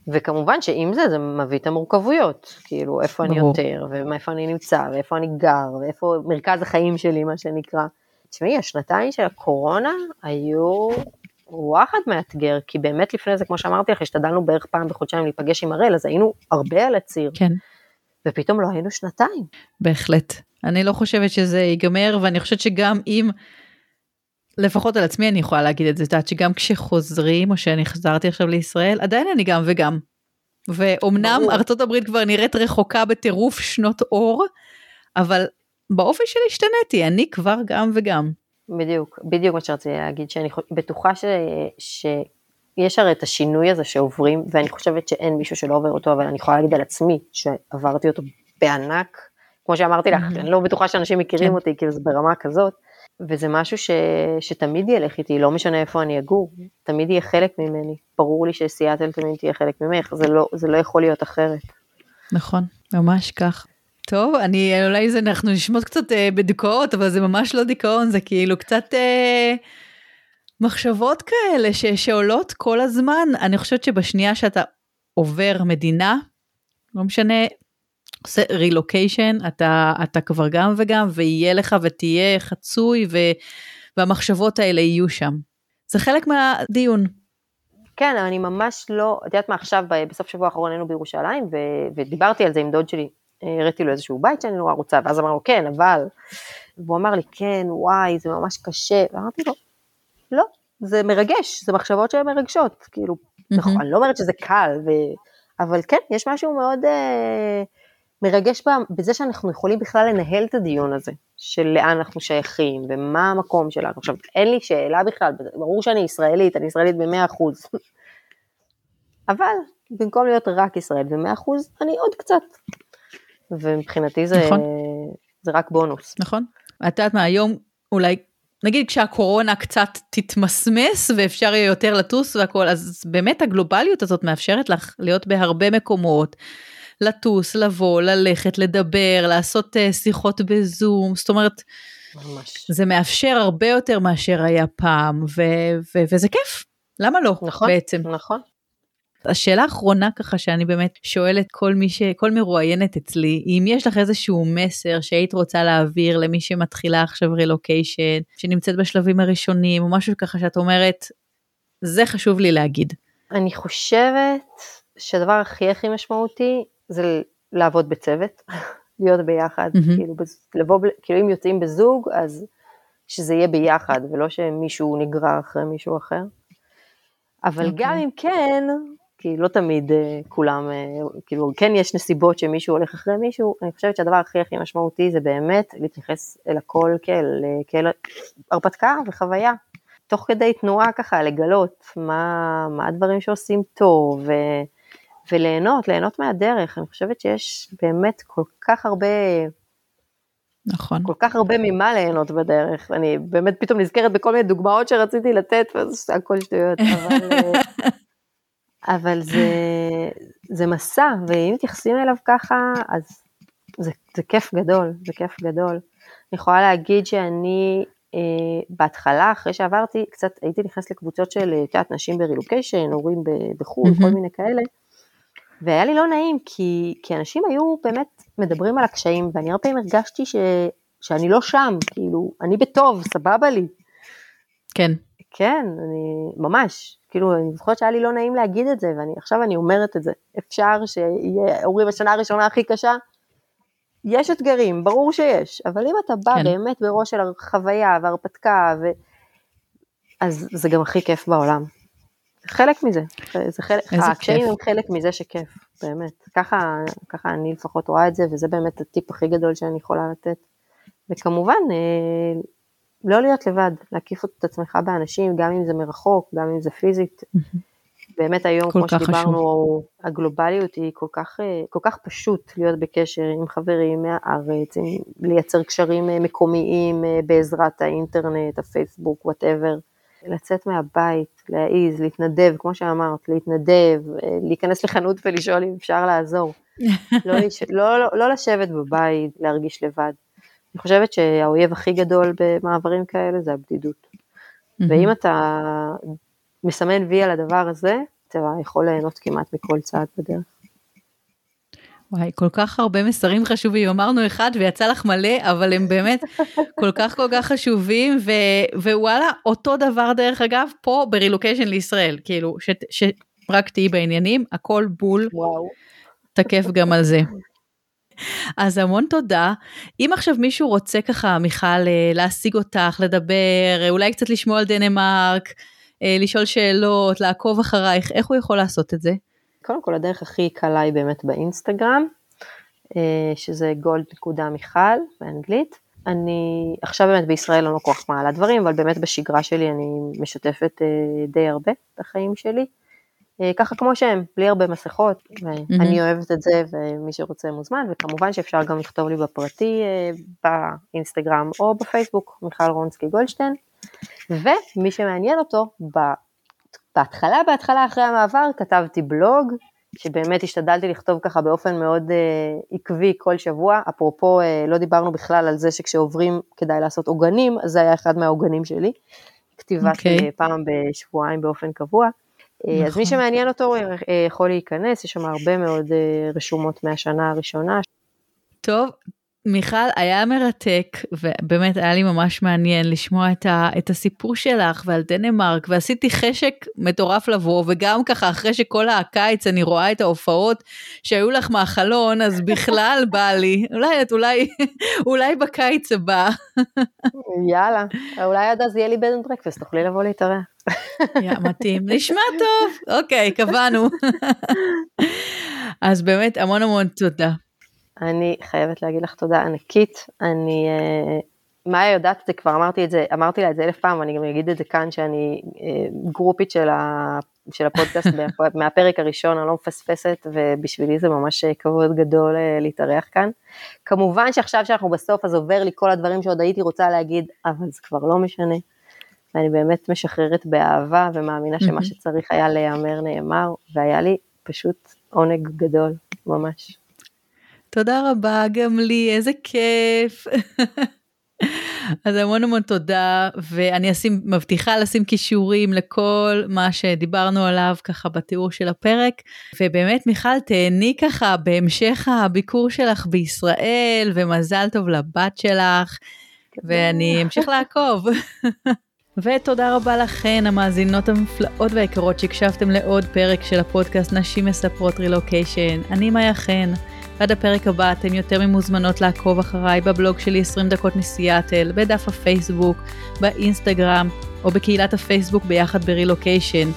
וכמובן שעם זה זה מביא את המורכבויות, כאילו איפה ברור. אני יותר, ואיפה אני נמצא, ואיפה אני גר, ואיפה מרכז החיים שלי, מה שנקרא. תשמעי, השנתיים של הקורונה היו וואחד מאתגר, כי באמת לפני זה, כמו שאמרתי לך, השתדלנו בערך פעם בחודשיים להיפגש עם הראל, אז היינו הרבה על הציר. כן. ופתאום לא היינו שנתיים. בהחלט. אני לא חושבת שזה ייגמר, ואני חושבת שגם אם לפחות על עצמי אני יכולה להגיד את זה, את יודעת שגם כשחוזרים, או שאני חזרתי עכשיו לישראל, עדיין אני גם וגם. ואומנם ארצות הברית כבר נראית רחוקה בטירוף שנות אור, אבל באופי שלי השתניתי, אני כבר גם וגם. בדיוק, בדיוק מה שרציתי להגיד, שאני בטוחה ש... שיש הרי את השינוי הזה שעוברים, ואני חושבת שאין מישהו שלא עובר אותו, אבל אני יכולה להגיד על עצמי שעברתי אותו בענק. כמו שאמרתי לך, אני לא בטוחה שאנשים מכירים כן. אותי, כאילו זה ברמה כזאת, וזה משהו ש, שתמיד ילך איתי, לא משנה איפה אני אגור, תמיד יהיה חלק ממני. ברור לי שסיאטל תמיד תהיה חלק ממך, זה לא, זה לא יכול להיות אחרת. נכון, ממש כך. טוב, אני, אולי זה, אנחנו נשמעות קצת אה, בדיכאות, אבל זה ממש לא דיכאון, זה כאילו קצת אה, מחשבות כאלה ש, שעולות כל הזמן. אני חושבת שבשנייה שאתה עובר מדינה, לא משנה עושה רילוקיישן, אתה, אתה כבר גם וגם, ויהיה לך ותהיה חצוי, ו, והמחשבות האלה יהיו שם. זה חלק מהדיון. כן, אני ממש לא, את יודעת מה, עכשיו בסוף שבוע האחרון היינו בירושלים, ו, ודיברתי על זה עם דוד שלי, הראיתי לו איזשהו בית שאני נורא רוצה, ואז אמרנו, כן, אבל... והוא אמר לי, כן, וואי, זה ממש קשה. ואמרתי לו, לא, זה מרגש, זה מחשבות שהן מרגשות. כאילו, mm-hmm. נכון, אני לא אומרת שזה קל, ו... אבל כן, יש משהו מאוד אה, מרגש בזה שאנחנו יכולים בכלל לנהל את הדיון הזה, של לאן אנחנו שייכים, ומה המקום שלנו. עכשיו, אין לי שאלה בכלל, ברור שאני ישראלית, אני ישראלית במאה אחוז. אבל במקום להיות רק ישראל במאה אחוז, אני עוד קצת. ומבחינתי זה, נכון. זה רק בונוס. נכון. את יודעת מה, היום אולי, נגיד כשהקורונה קצת תתמסמס ואפשר יהיה יותר לטוס והכל, אז באמת הגלובליות הזאת מאפשרת לך להיות בהרבה מקומות, לטוס, לבוא, ללכת, לדבר, לעשות uh, שיחות בזום, זאת אומרת, ממש. זה מאפשר הרבה יותר מאשר היה פעם, ו- ו- וזה כיף, למה לא נכון, בעצם? נכון, השאלה האחרונה ככה שאני באמת שואלת כל מי ש... כל מרואיינת אצלי, אם יש לך איזשהו מסר שהיית רוצה להעביר למי שמתחילה עכשיו רילוקיישן, שנמצאת בשלבים הראשונים, או משהו ככה שאת אומרת, זה חשוב לי להגיד. אני חושבת שהדבר הכי הכי משמעותי זה לעבוד בצוות, להיות ביחד, mm-hmm. כאילו, לבוא, כאילו אם יוצאים בזוג, אז שזה יהיה ביחד, ולא שמישהו נגרר אחרי מישהו אחר. אבל okay. אוקיי. גם אם כן, כי לא תמיד אה, כולם, אה, כאילו כן יש נסיבות שמישהו הולך אחרי מישהו, אני חושבת שהדבר הכי הכי משמעותי זה באמת להתייחס אל הכל כאל, אה, כאל הרפתקה וחוויה. תוך כדי תנועה ככה לגלות מה, מה הדברים שעושים טוב ו, וליהנות, ליהנות מהדרך. אני חושבת שיש באמת כל כך הרבה, נכון. כל כך הרבה ממה ליהנות בדרך. אני באמת פתאום נזכרת בכל מיני דוגמאות שרציתי לתת, וזה הכל שטויות, אבל... אבל זה, זה מסע, ואם מתייחסים אליו ככה, אז זה, זה כיף גדול, זה כיף גדול. אני יכולה להגיד שאני אה, בהתחלה, אחרי שעברתי, קצת הייתי נכנסת לקבוצות של, את יודעת, נשים ברילוקיישן, הורים בחו"ל, mm-hmm. כל מיני כאלה, והיה לי לא נעים, כי, כי אנשים היו באמת מדברים על הקשיים, ואני הרבה פעמים הרגשתי ש, שאני לא שם, כאילו, אני בטוב, סבבה לי. כן. כן, אני ממש, כאילו, אני זוכרת שהיה לי לא נעים להגיד את זה, ועכשיו אני אומרת את זה. אפשר שיהיה, אומרים השנה הראשונה הכי קשה, יש אתגרים, ברור שיש, אבל אם אתה בא כן. באמת בראש של חוויה והרפתקה, ו... אז זה גם הכי כיף בעולם. חלק מזה, זה חלק, הקשיים הם חלק מזה שכיף, באמת. ככה, ככה אני לפחות רואה את זה, וזה באמת הטיפ הכי גדול שאני יכולה לתת. וכמובן, אה, לא להיות לבד, להקיף את עצמך באנשים, גם אם זה מרחוק, גם אם זה פיזית. באמת היום, כמו שדיברנו, חשוב. הגלובליות היא כל כך, אה, כל כך פשוט להיות בקשר עם חברים מהארץ, עם, לייצר קשרים אה, מקומיים אה, בעזרת האינטרנט, הפייסבוק, whatever. לצאת מהבית, להעיז, להתנדב, כמו שאמרת, להתנדב, להיכנס לחנות ולשאול אם אפשר לעזור. לא, לא, לא, לא לשבת בבית, להרגיש לבד. אני חושבת שהאויב הכי גדול במעברים כאלה זה הבדידות. ואם אתה מסמן וי על הדבר הזה, אתה יכול ליהנות כמעט מכל צעד בדרך. וואי, כל כך הרבה מסרים חשובים, אמרנו אחד ויצא לך מלא, אבל הם באמת כל כך כל כך חשובים, ו, ווואלה, אותו דבר דרך אגב, פה ברילוקיישן לישראל, כאילו, שרק תהיי בעניינים, הכל בול, וואו. תקף גם על זה. אז המון תודה. אם עכשיו מישהו רוצה ככה, מיכל, אה, להשיג אותך, לדבר, אה, אולי קצת לשמוע על דנמרק, אה, לשאול שאלות, לעקוב אחרייך, איך הוא יכול לעשות את זה? קודם כל, הדרך הכי קלה היא באמת באינסטגרם, שזה גולד.מיכל באנגלית. אני עכשיו באמת בישראל לא כל כך מעלה דברים, אבל באמת בשגרה שלי אני משתפת די הרבה בחיים שלי. אה, ככה כמו שהם, בלי הרבה מסכות, ואני אוהבת את זה ומי שרוצה מוזמן, וכמובן שאפשר גם לכתוב לי בפרטי אה, באינסטגרם או בפייסבוק, מיכל רונסקי גולדשטיין, ומי שמעניין אותו, בהתחלה, בהתחלה אחרי המעבר כתבתי בלוג, שבאמת השתדלתי לכתוב ככה באופן מאוד uh, עקבי כל שבוע, אפרופו uh, לא דיברנו בכלל על זה שכשעוברים כדאי לעשות עוגנים, אז זה היה אחד מהעוגנים שלי, כתיבה okay. אוקיי. פעם בשבועיים באופן קבוע. נכון. אז מי נכון. שמעניין אותו אה, יכול להיכנס, יש שם הרבה מאוד אה, רשומות מהשנה הראשונה. טוב, מיכל, היה מרתק, ובאמת היה לי ממש מעניין לשמוע את, ה, את הסיפור שלך ועל דנמרק, ועשיתי חשק מטורף לבוא, וגם ככה אחרי שכל הקיץ אני רואה את ההופעות שהיו לך מהחלון, אז בכלל בא לי, אולי את, אולי, אולי בקיץ הבא. יאללה, אולי עד אז יהיה לי bed and breakfast, תוכלי לבוא להתארח. מתאים, נשמע טוב, אוקיי, קבענו. אז באמת המון המון תודה. אני חייבת להגיד לך תודה ענקית. אני, אה, מאיה יודעת את זה, כבר אמרתי את זה, אמרתי לה את זה אלף פעם, אני גם אגיד את זה כאן, שאני אה, גרופית של, ה, של הפודקאסט מהפרק הראשון, אני לא מפספסת, ובשבילי זה ממש כבוד גדול אה, להתארח כאן. כמובן שעכשיו שאנחנו בסוף, אז עובר לי כל הדברים שעוד הייתי רוצה להגיד, אבל זה כבר לא משנה. ואני באמת משחררת באהבה ומאמינה שמה שצריך היה להיאמר נאמר, והיה לי פשוט עונג גדול, ממש. תודה רבה, גם לי, איזה כיף. אז המון המון תודה, ואני אשים, מבטיחה לשים קישורים לכל מה שדיברנו עליו ככה בתיאור של הפרק. ובאמת, מיכל, תהני ככה בהמשך הביקור שלך בישראל, ומזל טוב לבת שלך, ואני אמשיך לעקוב. ותודה רבה לכן, המאזינות המופלאות והיקרות שהקשבתם לעוד פרק של הפודקאסט נשים מספרות רילוקיישן. אני מאיה חן. עד הפרק הבא אתן יותר ממוזמנות לעקוב אחריי בבלוג שלי 20 דקות מסיאטל, בדף הפייסבוק, באינסטגרם או בקהילת הפייסבוק ביחד ברילוקיישן.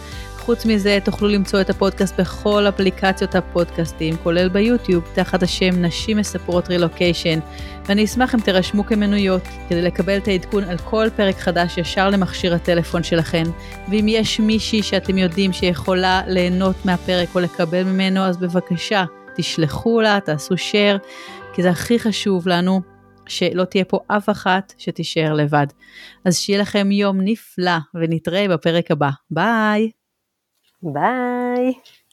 חוץ מזה תוכלו למצוא את הפודקאסט בכל אפליקציות הפודקאסטים, כולל ביוטיוב, תחת השם נשים מספרות רילוקיישן, ואני אשמח אם תירשמו כמנויות, כדי לקבל את העדכון על כל פרק חדש ישר למכשיר הטלפון שלכם, ואם יש מישהי שאתם יודעים שיכולה ליהנות מהפרק או לקבל ממנו, אז בבקשה, תשלחו לה, תעשו share, כי זה הכי חשוב לנו שלא תהיה פה אף אחת שתישאר לבד. אז שיהיה לכם יום נפלא ונתראה בפרק הבא. ביי! ביי!